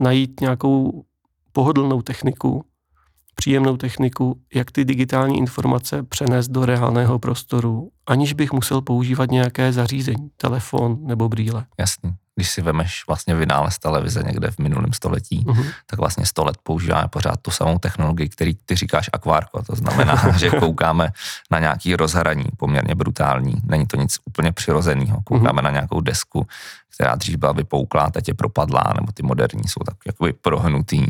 najít nějakou pohodlnou techniku, příjemnou techniku, jak ty digitální informace přenést do reálného prostoru, aniž bych musel používat nějaké zařízení, telefon nebo brýle. Jasný když si vemeš vlastně vynález televize někde v minulém století, uh-huh. tak vlastně sto let používáme pořád tu samou technologii, který ty říkáš akvárko. To znamená, že koukáme na nějaký rozhraní poměrně brutální. Není to nic úplně přirozeného. Koukáme uh-huh. na nějakou desku, která dřív byla vypouklá, teď je propadlá, nebo ty moderní jsou tak jakoby prohnutý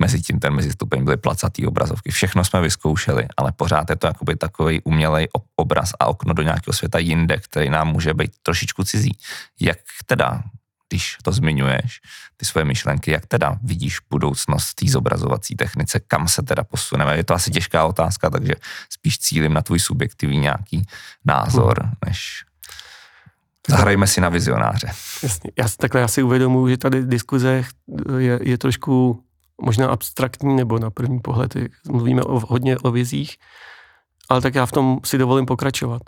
mezi tím ten mezistupeň byly placatý obrazovky. Všechno jsme vyzkoušeli, ale pořád je to jakoby takový umělej obraz a okno do nějakého světa jinde, který nám může být trošičku cizí. Jak teda, když to zmiňuješ, ty svoje myšlenky, jak teda vidíš budoucnost té zobrazovací technice, kam se teda posuneme? Je to asi těžká otázka, takže spíš cílim na tvůj subjektivní nějaký názor, hmm. než Zahrajme si na vizionáře. Jasně. Já, takhle já si uvědomuji, že tady diskuze je, je trošku možná abstraktní, nebo na první pohled mluvíme o, hodně o vizích, ale tak já v tom si dovolím pokračovat.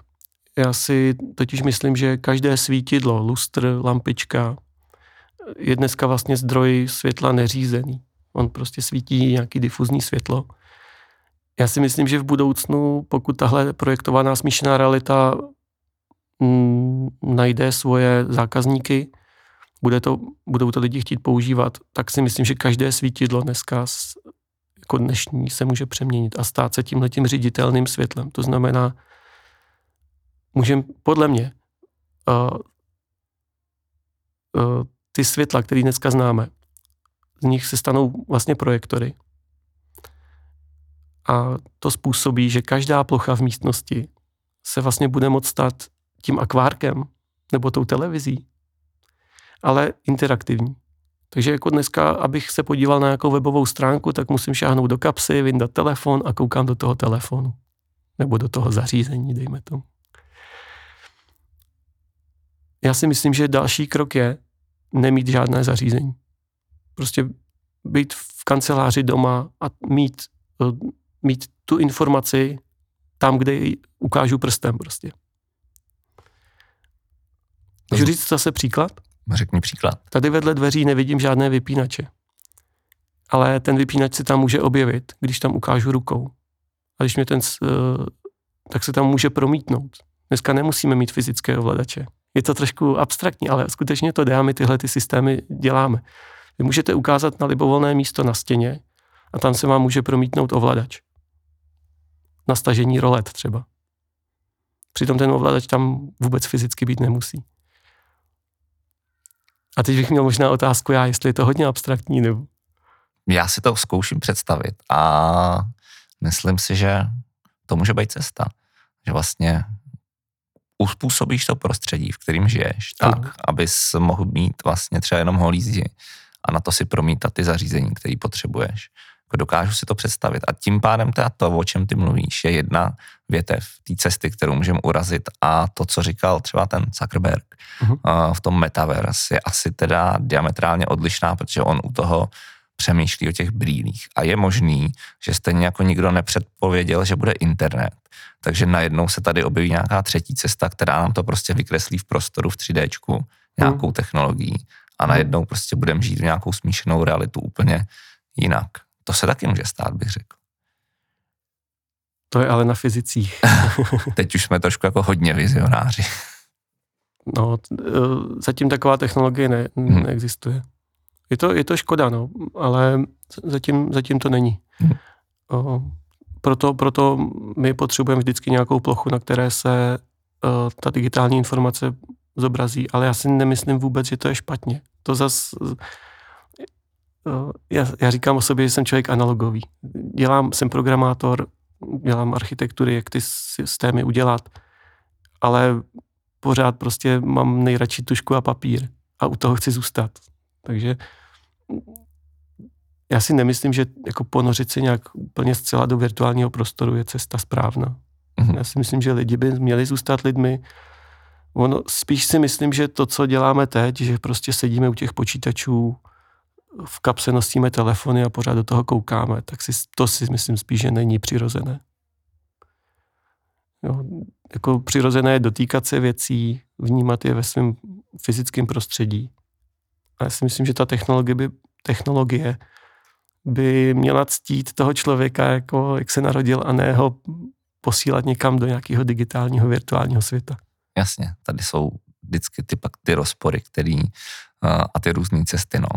Já si totiž myslím, že každé svítidlo, lustr, lampička je dneska vlastně zdroj světla neřízený. On prostě svítí nějaký difuzní světlo. Já si myslím, že v budoucnu, pokud tahle projektovaná smíšená realita mm, najde svoje zákazníky, bude to, budou to lidi chtít používat, tak si myslím, že každé svítidlo dneska jako dnešní se může přeměnit a stát se tímhletím ředitelným světlem. To znamená, můžeme, podle mě, uh, uh, ty světla, které dneska známe, z nich se stanou vlastně projektory. A to způsobí, že každá plocha v místnosti se vlastně bude moct stát tím akvárkem nebo tou televizí, ale interaktivní. Takže jako dneska, abych se podíval na nějakou webovou stránku, tak musím šáhnout do kapsy, vyndat telefon a koukám do toho telefonu. Nebo do toho zařízení, dejme tomu. Já si myslím, že další krok je nemít žádné zařízení. Prostě být v kanceláři doma a mít, eh, mít tu informaci tam, kde ji ukážu prstem prostě. Můžu říct zase příklad? Řekni příklad. Tady vedle dveří nevidím žádné vypínače. Ale ten vypínač se tam může objevit, když tam ukážu rukou. A když mě ten, eh, tak se tam může promítnout. Dneska nemusíme mít fyzické ovladače. Je to trošku abstraktní, ale skutečně to a my tyhle ty systémy děláme. Vy můžete ukázat na libovolné místo na stěně a tam se vám může promítnout ovladač. Na stažení rolet třeba. Přitom ten ovladač tam vůbec fyzicky být nemusí. A teď bych měl možná otázku já, jestli je to hodně abstraktní nebo... Já si to zkouším představit a myslím si, že to může být cesta. Že vlastně uspůsobíš to prostředí, v kterým žiješ, tak, ano. abys mohl mít vlastně třeba jenom holí zdi a na to si promítat ty zařízení, které potřebuješ. Jako dokážu si to představit. A tím pádem teda to, o čem ty mluvíš, je jedna větev té cesty, kterou můžeme urazit a to, co říkal třeba ten Zuckerberg uh-huh. v tom metaverse, je asi teda diametrálně odlišná, protože on u toho přemýšlí o těch brýlích. A je možný, že stejně jako nikdo nepředpověděl, že bude internet, takže najednou se tady objeví nějaká třetí cesta, která nám to prostě vykreslí v prostoru v 3D nějakou hmm. technologií a najednou prostě budeme žít v nějakou smíšenou realitu úplně jinak. To se taky může stát, bych řekl. To je ale na fyzicích. Teď už jsme trošku jako hodně vizionáři. No, e, zatím taková technologie ne, hmm. neexistuje. Je to, je to škoda, no, ale zatím, zatím to není. Hmm. O, proto, proto my potřebujeme vždycky nějakou plochu, na které se o, ta digitální informace zobrazí, ale já si nemyslím vůbec, že to je špatně. To zas, já, já říkám o sobě, že jsem člověk analogový. Dělám, jsem programátor, dělám architektury, jak ty systémy udělat, ale pořád prostě mám nejradši tušku a papír a u toho chci zůstat. Takže já si nemyslím, že jako ponořit se nějak úplně zcela do virtuálního prostoru je cesta správná. Mm-hmm. Já si myslím, že lidi by měli zůstat lidmi. Ono, spíš si myslím, že to, co děláme teď, že prostě sedíme u těch počítačů, v kapse nosíme telefony a pořád do toho koukáme, tak si, to si myslím spíš, že není přirozené. Jo, jako přirozené je dotýkat se věcí, vnímat je ve svém fyzickém prostředí. A já si myslím, že ta technologie by, technologie by měla ctít toho člověka, jako jak se narodil, a ne ho posílat někam do nějakého digitálního virtuálního světa. Jasně, tady jsou vždycky ty, pak ty rozpory, který, a ty různé cesty, no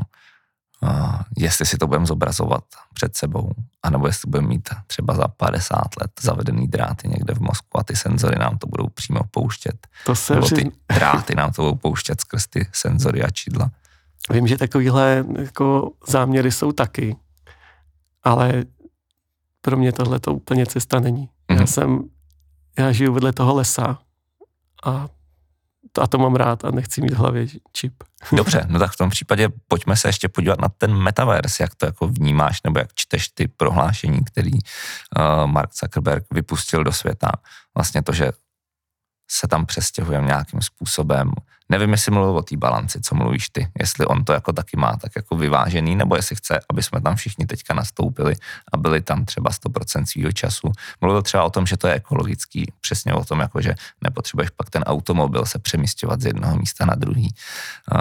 jestli si to budeme zobrazovat před sebou, anebo jestli budeme mít třeba za 50 let zavedený dráty někde v mozku a ty senzory nám to budou přímo pouštět. To se nebo ty dráty nám to budou pouštět skrz ty senzory a čidla. Vím, že takovýhle jako záměry jsou taky, ale pro mě tohle to úplně cesta není. Mm-hmm. Já mhm. jsem, já žiju vedle toho lesa a a to mám rád a nechci mít v hlavě čip. Dobře, no tak v tom případě pojďme se ještě podívat na ten metaverse, jak to jako vnímáš, nebo jak čteš ty prohlášení, který uh, Mark Zuckerberg vypustil do světa. Vlastně to, že se tam přestěhujeme nějakým způsobem. Nevím, jestli mluvil o té balanci, co mluvíš ty, jestli on to jako taky má tak jako vyvážený, nebo jestli chce, aby jsme tam všichni teďka nastoupili a byli tam třeba 100% svýho času. Mluvil třeba o tom, že to je ekologický, přesně o tom, jako že nepotřebuješ pak ten automobil se přemístěvat z jednoho místa na druhý. Uh,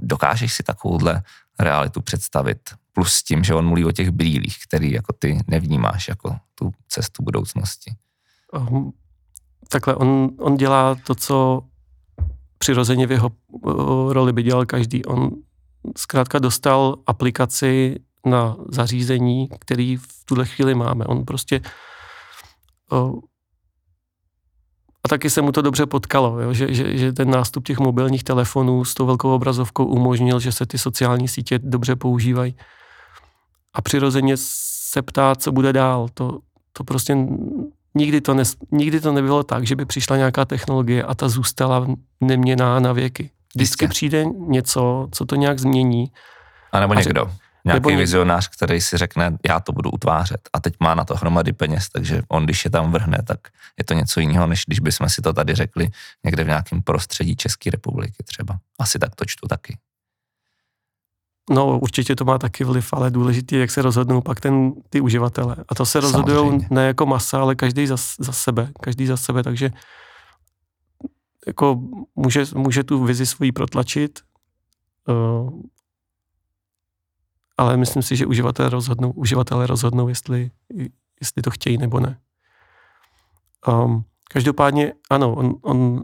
dokážeš si takovouhle realitu představit plus s tím, že on mluví o těch brýlích, který jako ty nevnímáš jako tu cestu budoucnosti. Um, takhle, on, on dělá to, co přirozeně v jeho uh, roli by dělal každý. On zkrátka dostal aplikaci na zařízení, který v tuhle chvíli máme. On prostě uh, a taky se mu to dobře potkalo, jo? Že, že, že ten nástup těch mobilních telefonů s tou velkou obrazovkou umožnil, že se ty sociální sítě dobře používají. A přirozeně se ptá, co bude dál. To, to prostě nikdy to, ne, nikdy to nebylo tak, že by přišla nějaká technologie a ta zůstala neměná na věky. Vždycky přijde něco, co to nějak změní. A nebo někdo. Nějaký Nebo vizionář, který si řekne, já to budu utvářet a teď má na to hromady peněz, takže on, když je tam vrhne, tak je to něco jiného, než když bychom si to tady řekli někde v nějakém prostředí České republiky třeba. Asi tak to čtu taky. No, určitě to má taky vliv, ale důležité, jak se rozhodnou pak ten, ty uživatele. A to se rozhodují ne jako masa, ale každý za, za sebe. Každý za sebe, takže jako může, může tu vizi svoji protlačit, uh, ale myslím si, že uživatelé rozhodnou, uživatelé rozhodnou jestli, jestli to chtějí nebo ne. Um, každopádně ano, on, on,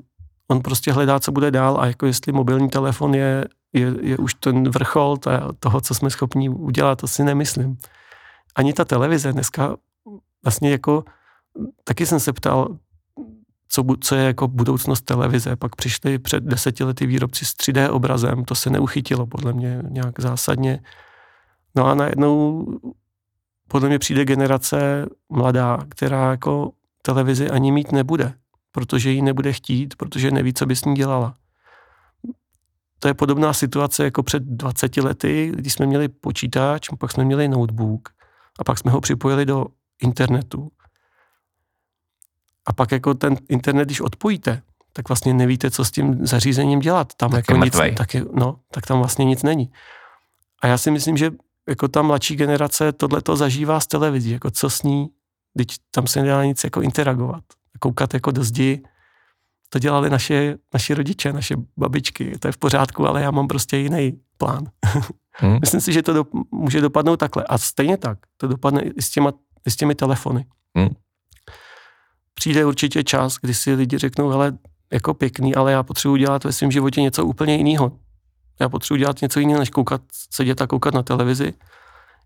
on prostě hledá, co bude dál a jako jestli mobilní telefon je, je, je už ten vrchol toho, co jsme schopni udělat, to si nemyslím. Ani ta televize dneska vlastně jako, taky jsem se ptal, co, co je jako budoucnost televize. Pak přišli před deseti lety výrobci s 3D obrazem, to se neuchytilo podle mě nějak zásadně. No a najednou podle mě přijde generace mladá, která jako televizi ani mít nebude, protože ji nebude chtít, protože neví, co by s ní dělala. To je podobná situace jako před 20 lety, kdy jsme měli počítač, pak jsme měli notebook a pak jsme ho připojili do internetu. A pak jako ten internet, když odpojíte, tak vlastně nevíte, co s tím zařízením dělat. Tam tak jako nic, tak, je, no, tak tam vlastně nic není. A já si myslím, že jako ta mladší generace tohle to zažívá z televizí, jako co s ní, když tam se nedá nic jako interagovat, koukat jako do zdi, to dělali naše, naše rodiče, naše babičky, to je v pořádku, ale já mám prostě jiný plán. Hmm. Myslím si, že to do, může dopadnout takhle. A stejně tak, to dopadne i s, těma, i s těmi telefony. Hmm. Přijde určitě čas, kdy si lidi řeknou, hele, jako pěkný, ale já potřebuji dělat ve svém životě něco úplně jiného. Já potřebuji dělat něco jiného, než koukat, sedět a koukat na televizi.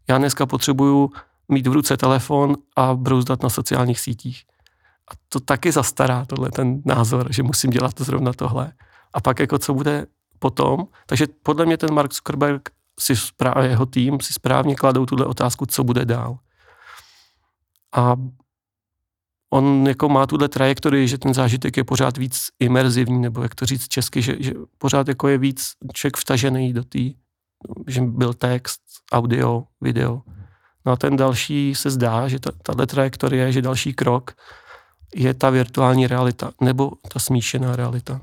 Já dneska potřebuju mít v ruce telefon a brouzdat na sociálních sítích. A to taky zastará, tohle ten názor, že musím dělat to zrovna tohle. A pak jako co bude potom. Takže podle mě ten Mark Zuckerberg si správně, jeho tým si správně kladou tuhle otázku, co bude dál. A on jako má tuhle trajektorii, že ten zážitek je pořád víc imerzivní, nebo jak to říct česky, že, že pořád jako je víc člověk vtažený do té, že byl text, audio, video. No a ten další se zdá, že ta, tahle trajektorie, že další krok je ta virtuální realita, nebo ta smíšená realita.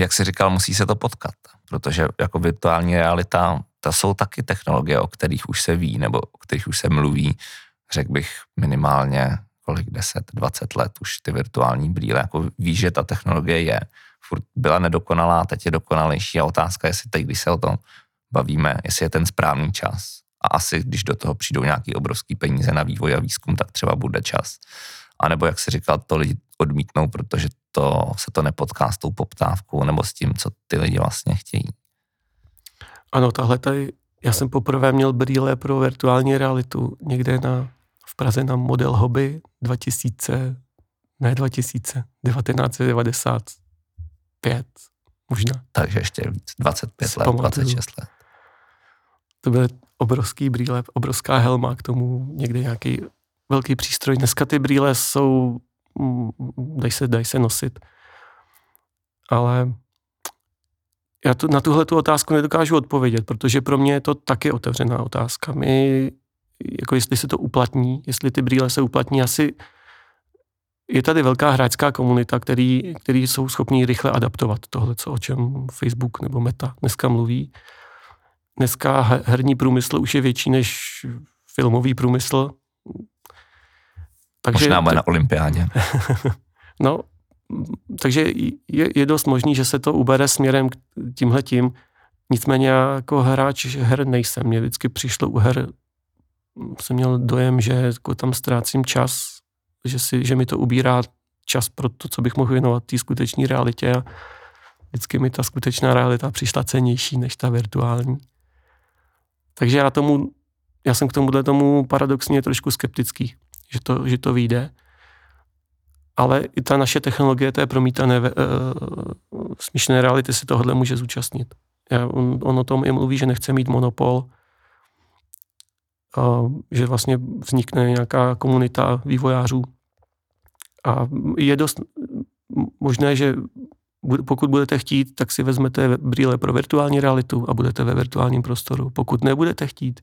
Jak jsi říkal, musí se to potkat, protože jako virtuální realita to jsou taky technologie, o kterých už se ví, nebo o kterých už se mluví, řekl bych minimálně kolik, 10, 20 let už ty virtuální brýle, jako ví, že ta technologie je, furt byla nedokonalá, teď je dokonalejší a otázka je, jestli teď, když se o tom bavíme, jestli je ten správný čas. A asi, když do toho přijdou nějaký obrovský peníze na vývoj a výzkum, tak třeba bude čas. A nebo, jak si říkal, to lidi odmítnou, protože to se to nepotká s tou poptávkou nebo s tím, co ty lidi vlastně chtějí. Ano, tahle tady, já jsem poprvé měl brýle pro virtuální realitu někde na, v Praze na Model Hobby 2000, ne 2000, 1995 možná. Takže ještě víc, 25 let, pamatuju. 26 let. To byly obrovský brýle, obrovská helma, k tomu někde nějaký velký přístroj. Dneska ty brýle jsou, mm, dají se, dají se nosit, ale já tu, na tuhle tu otázku nedokážu odpovědět, protože pro mě je to taky otevřená otázka. My, jako jestli se to uplatní, jestli ty brýle se uplatní, asi je tady velká hráčská komunita, který, který jsou schopní rychle adaptovat tohle, co, o čem Facebook nebo Meta dneska mluví. Dneska herní průmysl už je větší než filmový průmysl. Takže, Možná bude na olympiádě. no, takže je, je dost možný, že se to ubere směrem k tímhle tím. Nicméně já jako hráč her nejsem. Mně vždycky přišlo u her, jsem měl dojem, že jako tam ztrácím čas, že, si, že mi to ubírá čas pro to, co bych mohl věnovat té skutečné realitě a vždycky mi ta skutečná realita přišla cenější než ta virtuální. Takže já tomu, já jsem k tomuhle tomu paradoxně trošku skeptický, že to, že to vyjde. Ale i ta naše technologie té promítané uh, smíšené reality se tohle může zúčastnit. Já, on, on o tom i mluví, že nechce mít monopol, uh, že vlastně vznikne nějaká komunita vývojářů. A je dost možné, že pokud budete chtít, tak si vezmete brýle pro virtuální realitu a budete ve virtuálním prostoru. Pokud nebudete chtít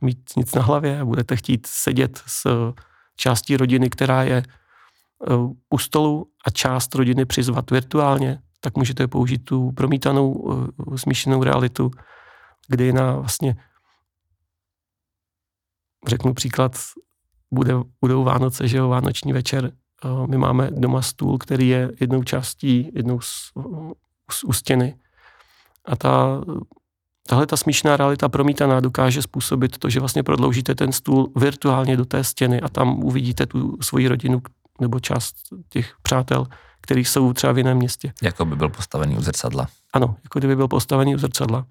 mít nic na hlavě a budete chtít sedět s částí rodiny, která je eh, u stolu a část rodiny přizvat virtuálně, tak můžete použít tu promítanou eh, smíšenou realitu, kdy na vlastně řeknu příklad, bude, budou Vánoce, že jo, Vánoční večer, my máme doma stůl, který je jednou částí, jednou z, z, u stěny. A ta, tahle ta smíšná realita promítaná dokáže způsobit to, že vlastně prodloužíte ten stůl virtuálně do té stěny a tam uvidíte tu svoji rodinu nebo část těch přátel, který jsou třeba v jiném městě. Jako by byl postavený u zrcadla. Ano, jako kdyby byl postavený u zrcadla.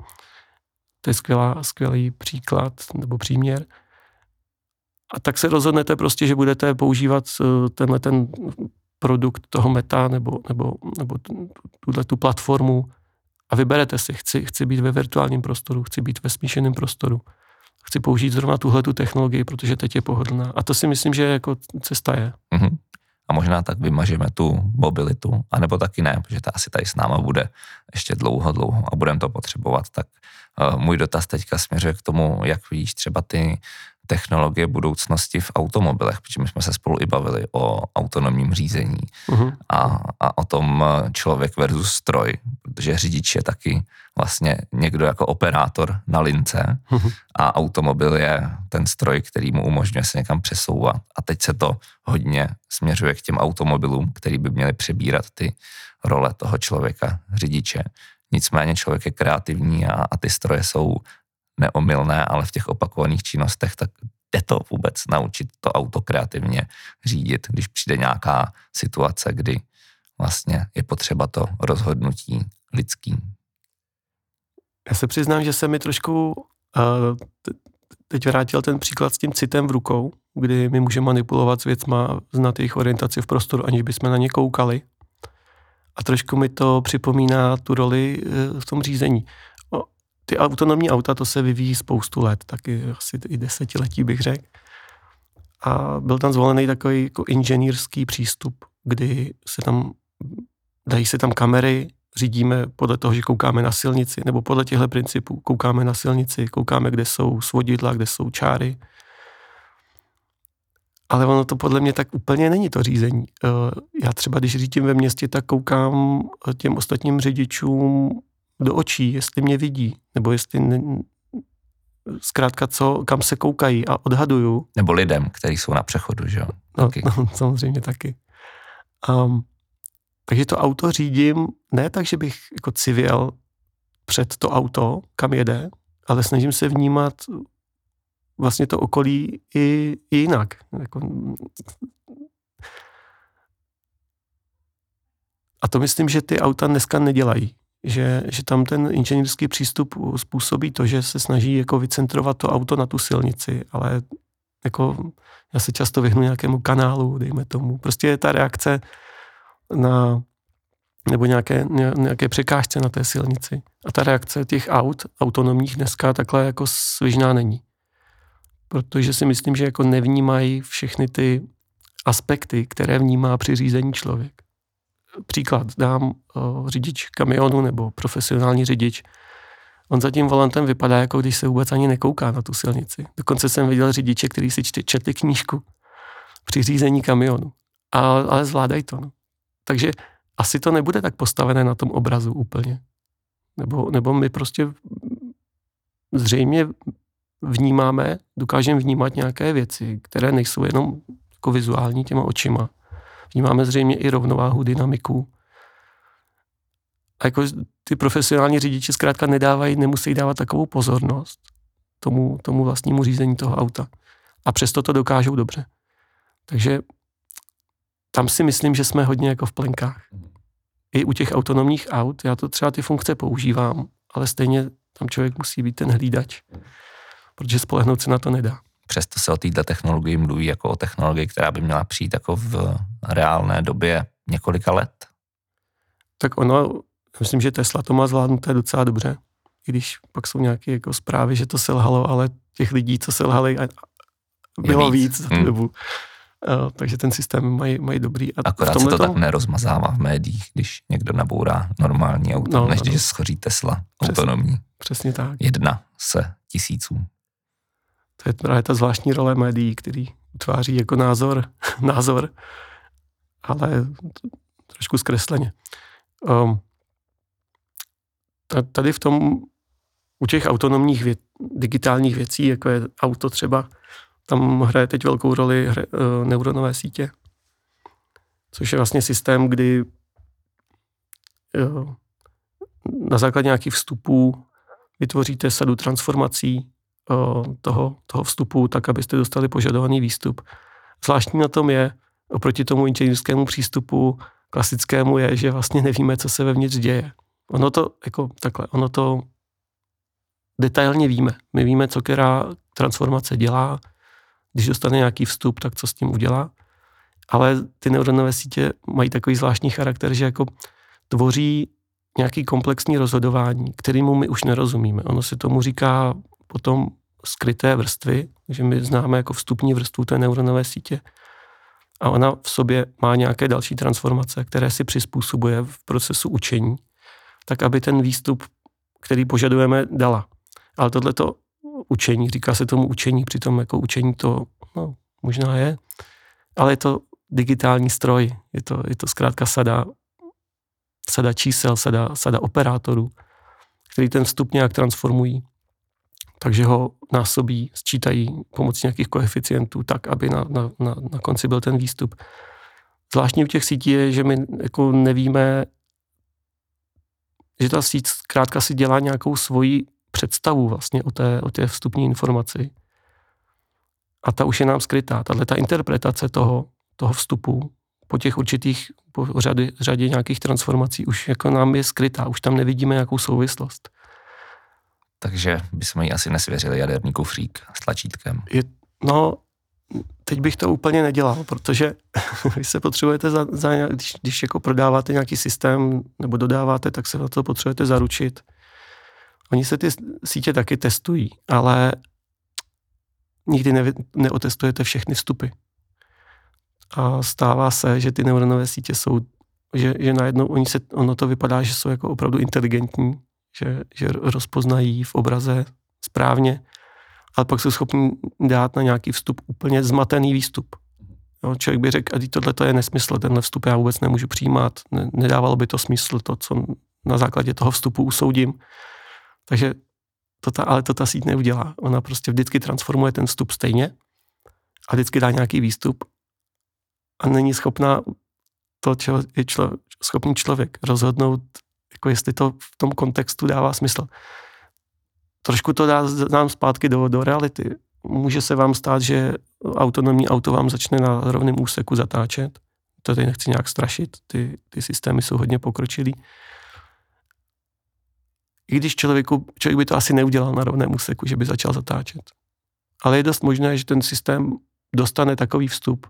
To je skvělá, skvělý příklad nebo příměr. A tak se rozhodnete prostě, že budete používat eh, tenhle ten produkt toho meta nebo, nebo, nebo tuhle tu platformu a vyberete si, chci, chci být ve virtuálním prostoru, chci být ve smíšeném prostoru, chci použít zrovna tuhle tu technologii, protože teď je pohodlná. A to si myslím, že jako cesta je. Mm-hmm. A možná tak vymažeme tu mobilitu, anebo taky ne, protože ta asi tady s náma bude ještě dlouho, dlouho a budeme to potřebovat. Tak uh, můj dotaz teďka směřuje k tomu, jak vidíš třeba ty technologie budoucnosti v automobilech, protože my jsme se spolu i bavili o autonomním řízení uh-huh. a, a o tom eh, člověk versus stroj, protože řidič je taky vlastně někdo jako operátor na lince uh-huh. a automobil je ten stroj, který mu umožňuje se někam přesouvat. A teď se to hodně směřuje k těm automobilům, který by měli přebírat ty role toho člověka, řidiče. Nicméně člověk je kreativní a, a ty stroje jsou neomylné, ale v těch opakovaných činnostech, tak jde to vůbec naučit to auto kreativně řídit, když přijde nějaká situace, kdy vlastně je potřeba to rozhodnutí lidský. Já se přiznám, že se mi trošku uh, teď vrátil ten příklad s tím citem v rukou, kdy my můžeme manipulovat s věcma, znát jejich orientaci v prostoru, aniž bychom na ně koukali. A trošku mi to připomíná tu roli uh, v tom řízení ty autonomní auta, to se vyvíjí spoustu let, taky asi i desetiletí bych řekl. A byl tam zvolený takový jako inženýrský přístup, kdy se tam, dají se tam kamery, řídíme podle toho, že koukáme na silnici, nebo podle těchto principů koukáme na silnici, koukáme, kde jsou svodidla, kde jsou čáry. Ale ono to podle mě tak úplně není to řízení. Eh, já třeba, když řídím ve městě, tak koukám těm ostatním řidičům do očí, jestli mě vidí, nebo jestli ne, zkrátka co, kam se koukají a odhaduju. Nebo lidem, kteří jsou na přechodu, že jo? No, no, samozřejmě taky. Um, takže to auto řídím ne tak, že bych jako civil před to auto, kam jede, ale snažím se vnímat vlastně to okolí i, i jinak. Jako, a to myslím, že ty auta dneska nedělají že, že tam ten inženýrský přístup způsobí to, že se snaží jako vycentrovat to auto na tu silnici, ale jako já se často vyhnu nějakému kanálu, dejme tomu. Prostě je ta reakce na nebo nějaké, nějaké překážce na té silnici. A ta reakce těch aut autonomních dneska takhle jako svižná není. Protože si myslím, že jako nevnímají všechny ty aspekty, které vnímá při řízení člověk příklad dám o, řidič kamionu nebo profesionální řidič, on za tím volantem vypadá, jako když se vůbec ani nekouká na tu silnici. Dokonce jsem viděl řidiče, který si čte, četli knížku při řízení kamionu. A, ale zvládají to. No. Takže asi to nebude tak postavené na tom obrazu úplně. Nebo, nebo my prostě zřejmě vnímáme, dokážeme vnímat nějaké věci, které nejsou jenom jako vizuální těma očima, Vnímáme zřejmě i rovnováhu, dynamiku. A jako ty profesionální řidiči zkrátka nedávají, nemusí dávat takovou pozornost tomu, tomu vlastnímu řízení toho auta. A přesto to dokážou dobře. Takže tam si myslím, že jsme hodně jako v plenkách. I u těch autonomních aut, já to třeba ty funkce používám, ale stejně tam člověk musí být ten hlídač, protože spolehnout se na to nedá. Přesto se o této technologii mluví jako o technologii, která by měla přijít jako v reálné době několika let. Tak ono, myslím, že Tesla to má zvládnuté docela dobře. I když pak jsou nějaké jako zprávy, že to selhalo, ale těch lidí, co selhali, bylo víc, víc za tu hmm. dobu. Uh, takže ten systém mají, mají dobrý. A Akorát se to tak nerozmazává v médiích, když někdo nabourá normální auto, no, než no. když schoří Tesla Přesně, autonomní. Přesně tak. Jedna se tisíců. To je právě ta zvláštní role médií, který utváří jako názor, názor ale trošku zkresleně. Um, tady v tom, u těch autonomních věd, digitálních věcí, jako je auto třeba, tam hraje teď velkou roli hra, uh, neuronové sítě, což je vlastně systém, kdy uh, na základě nějakých vstupů vytvoříte sadu transformací toho, toho vstupu tak, abyste dostali požadovaný výstup. Zvláštní na tom je, oproti tomu inženýrskému přístupu klasickému je, že vlastně nevíme, co se vevnitř děje. Ono to, jako takhle, ono to detailně víme. My víme, co která transformace dělá, když dostane nějaký vstup, tak co s tím udělá. Ale ty neuronové sítě mají takový zvláštní charakter, že jako tvoří nějaký komplexní rozhodování, kterému my už nerozumíme. Ono se tomu říká potom skryté vrstvy, že my známe jako vstupní vrstvu té neuronové sítě. A ona v sobě má nějaké další transformace, které si přizpůsobuje v procesu učení, tak aby ten výstup, který požadujeme, dala. Ale tohleto učení, říká se tomu učení, přitom jako učení to no, možná je, ale je to digitální stroj, je to, je to zkrátka sada, sada čísel, sada, sada operátorů, který ten vstup nějak transformují. Takže ho násobí, sčítají pomocí nějakých koeficientů tak, aby na, na, na, na konci byl ten výstup. Zvláštní u těch sítí je, že my jako nevíme, že ta síť zkrátka si dělá nějakou svoji představu vlastně o té, o té vstupní informaci. A ta už je nám skrytá. Tahle ta interpretace toho, toho vstupu po těch určitých, po řady, řadě nějakých transformací už jako nám je skrytá, už tam nevidíme nějakou souvislost. Takže bychom ji asi nesvěřili jaderní kufřík s tlačítkem. Je, no, teď bych to úplně nedělal, protože vy se potřebujete, za, za, když, když jako prodáváte nějaký systém nebo dodáváte, tak se na to potřebujete zaručit. Oni se ty sítě taky testují, ale nikdy ne, neotestujete všechny vstupy. A stává se, že ty neuronové sítě jsou, že, že najednou oni se, ono to vypadá, že jsou jako opravdu inteligentní, že, že rozpoznají v obraze správně, ale pak jsou schopni dát na nějaký vstup úplně zmatený výstup. Jo, člověk by řekl, a tohle to je nesmysl, tenhle vstup já vůbec nemůžu přijímat, ne, nedávalo by to smysl, to, co na základě toho vstupu usoudím. Takže to ta, ale to ta síť neudělá. Ona prostě vždycky transformuje ten vstup stejně a vždycky dá nějaký výstup a není schopná to, čeho je člo, schopný člověk rozhodnout, jako jestli to v tom kontextu dává smysl. Trošku to dá nám zpátky do, do reality. Může se vám stát, že autonomní auto vám začne na rovném úseku zatáčet. To tady nechci nějak strašit, ty, ty systémy jsou hodně pokročilý i když člověku, člověk by to asi neudělal na rovném úseku, že by začal zatáčet. Ale je dost možné, že ten systém dostane takový vstup,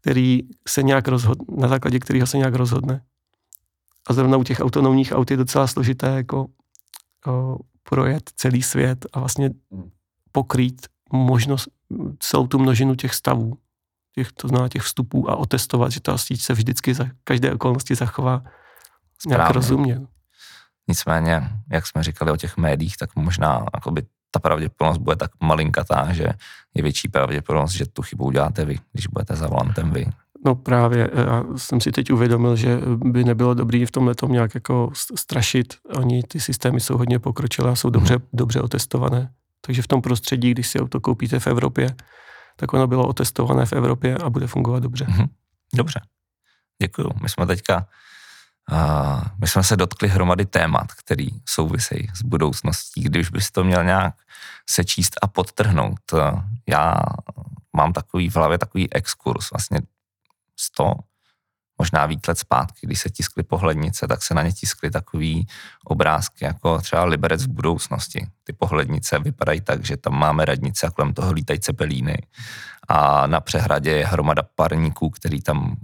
který se nějak rozhodne, na základě kterého se nějak rozhodne. A zrovna u těch autonomních aut je docela složité jako o, projet celý svět a vlastně pokrýt možnost, celou tu množinu těch stavů, těch, to znamená těch vstupů a otestovat, že ta síť se vždycky za každé okolnosti zachová nějak Správně. rozumně. Nicméně, jak jsme říkali o těch médiích, tak možná jakoby, ta pravděpodobnost bude tak malinkatá, že je větší pravděpodobnost, že tu chybu uděláte vy, když budete za volantem vy. No právě, já jsem si teď uvědomil, že by nebylo dobrý v tomhle tom nějak jako strašit. Oni ty systémy jsou hodně pokročilé a jsou dobře, hmm. dobře otestované. Takže v tom prostředí, když si auto koupíte v Evropě, tak ono bylo otestované v Evropě a bude fungovat dobře. Hmm. Dobře. děkuju. My jsme teďka, uh, my jsme se dotkli hromady témat, který souvisejí s budoucností. Když bys to měl nějak sečíst a podtrhnout, uh, já mám takový v hlavě takový exkurs, vlastně 100, možná víc let zpátky, když se tiskly pohlednice, tak se na ně tiskly takový obrázky jako třeba Liberec v budoucnosti. Ty pohlednice vypadají tak, že tam máme radnice a kolem toho lítají cepelíny a na přehradě je hromada parníků, který tam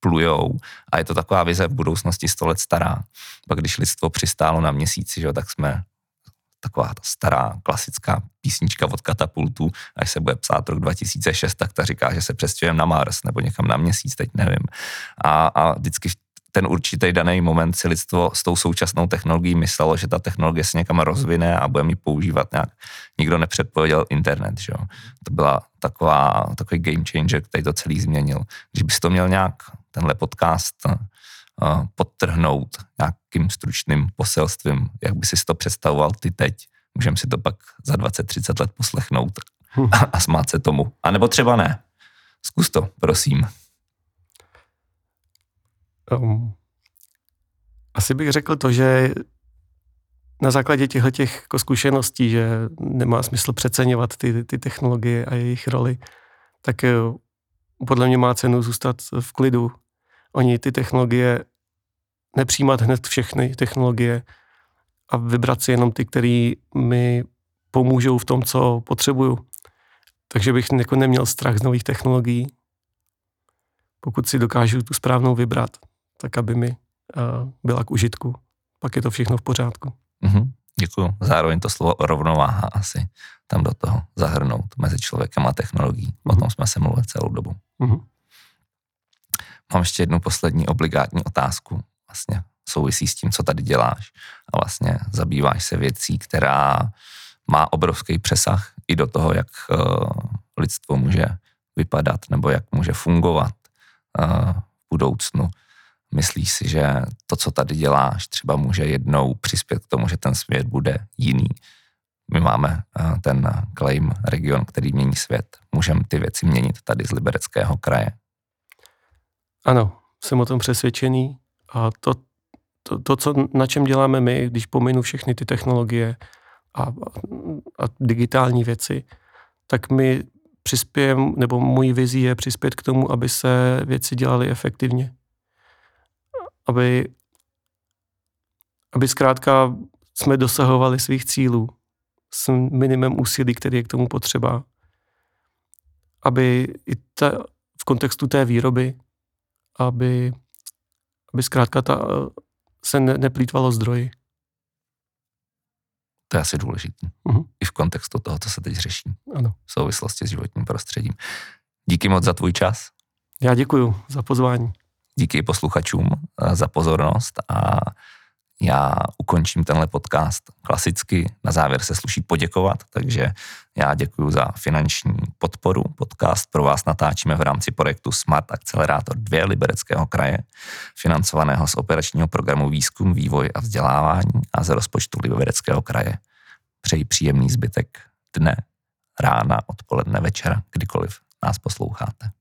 plujou a je to taková vize v budoucnosti 100 let stará. Pak když lidstvo přistálo na měsíci, že, tak jsme taková ta stará klasická písnička od katapultu, až se bude psát rok 2006, tak ta říká, že se přestěhujeme na Mars nebo někam na měsíc, teď nevím. A, a vždycky ten určitý daný moment si lidstvo s tou současnou technologií myslelo, že ta technologie se někam rozvine a bude mi používat nějak. Nikdo nepředpověděl internet, že jo. To byla taková, takový game changer, který to celý změnil. Když bys to měl nějak, tenhle podcast, podtrhnout nějakým stručným poselstvím, jak by si to představoval ty teď. Můžeme si to pak za 20-30 let poslechnout a, a smát se tomu. A nebo třeba ne. Zkus to, prosím. Um, asi bych řekl to, že na základě těchto těch jako zkušeností, že nemá smysl přeceňovat ty, ty technologie a jejich roli, tak eh, podle mě má cenu zůstat v klidu oni ty technologie, nepřijímat hned všechny technologie a vybrat si jenom ty, které mi pomůžou v tom, co potřebuju. Takže bych jako neměl strach z nových technologií. Pokud si dokážu tu správnou vybrat, tak aby mi uh, byla k užitku. Pak je to všechno v pořádku. Mm-hmm. Děkuju. Zároveň to slovo rovnováha asi tam do toho zahrnout mezi člověkem a technologií. Mm-hmm. O tom jsme se mluvili celou dobu. Mm-hmm. Mám ještě jednu poslední obligátní otázku. Vlastně souvisí s tím, co tady děláš. A vlastně zabýváš se věcí, která má obrovský přesah i do toho, jak uh, lidstvo může vypadat nebo jak může fungovat uh, v budoucnu. Myslíš si, že to, co tady děláš, třeba může jednou přispět k tomu, že ten svět bude jiný? My máme uh, ten claim region, který mění svět. Můžeme ty věci měnit tady z Libereckého kraje. Ano, jsem o tom přesvědčený a to, to, to co, na čem děláme my, když pominu všechny ty technologie a, a digitální věci, tak my přispějem, nebo můj vizí je přispět k tomu, aby se věci dělaly efektivně. Aby, aby zkrátka jsme dosahovali svých cílů s minimem úsilí, který je k tomu potřeba. Aby i ta, v kontextu té výroby aby, aby zkrátka ta, se ne, neplýtvalo zdroji. To je asi důležité. Uh-huh. I v kontextu toho, co se teď řeší. Ano. V souvislosti s životním prostředím. Díky moc za tvůj čas. Já děkuji za pozvání. Díky posluchačům eh, za pozornost a já ukončím tenhle podcast klasicky. Na závěr se sluší poděkovat, takže já děkuji za finanční podporu. Podcast pro vás natáčíme v rámci projektu Smart Accelerator 2 Libereckého kraje, financovaného z operačního programu Výzkum, vývoj a vzdělávání a z rozpočtu Libereckého kraje. Přeji příjemný zbytek dne, rána, odpoledne, večera, kdykoliv nás posloucháte.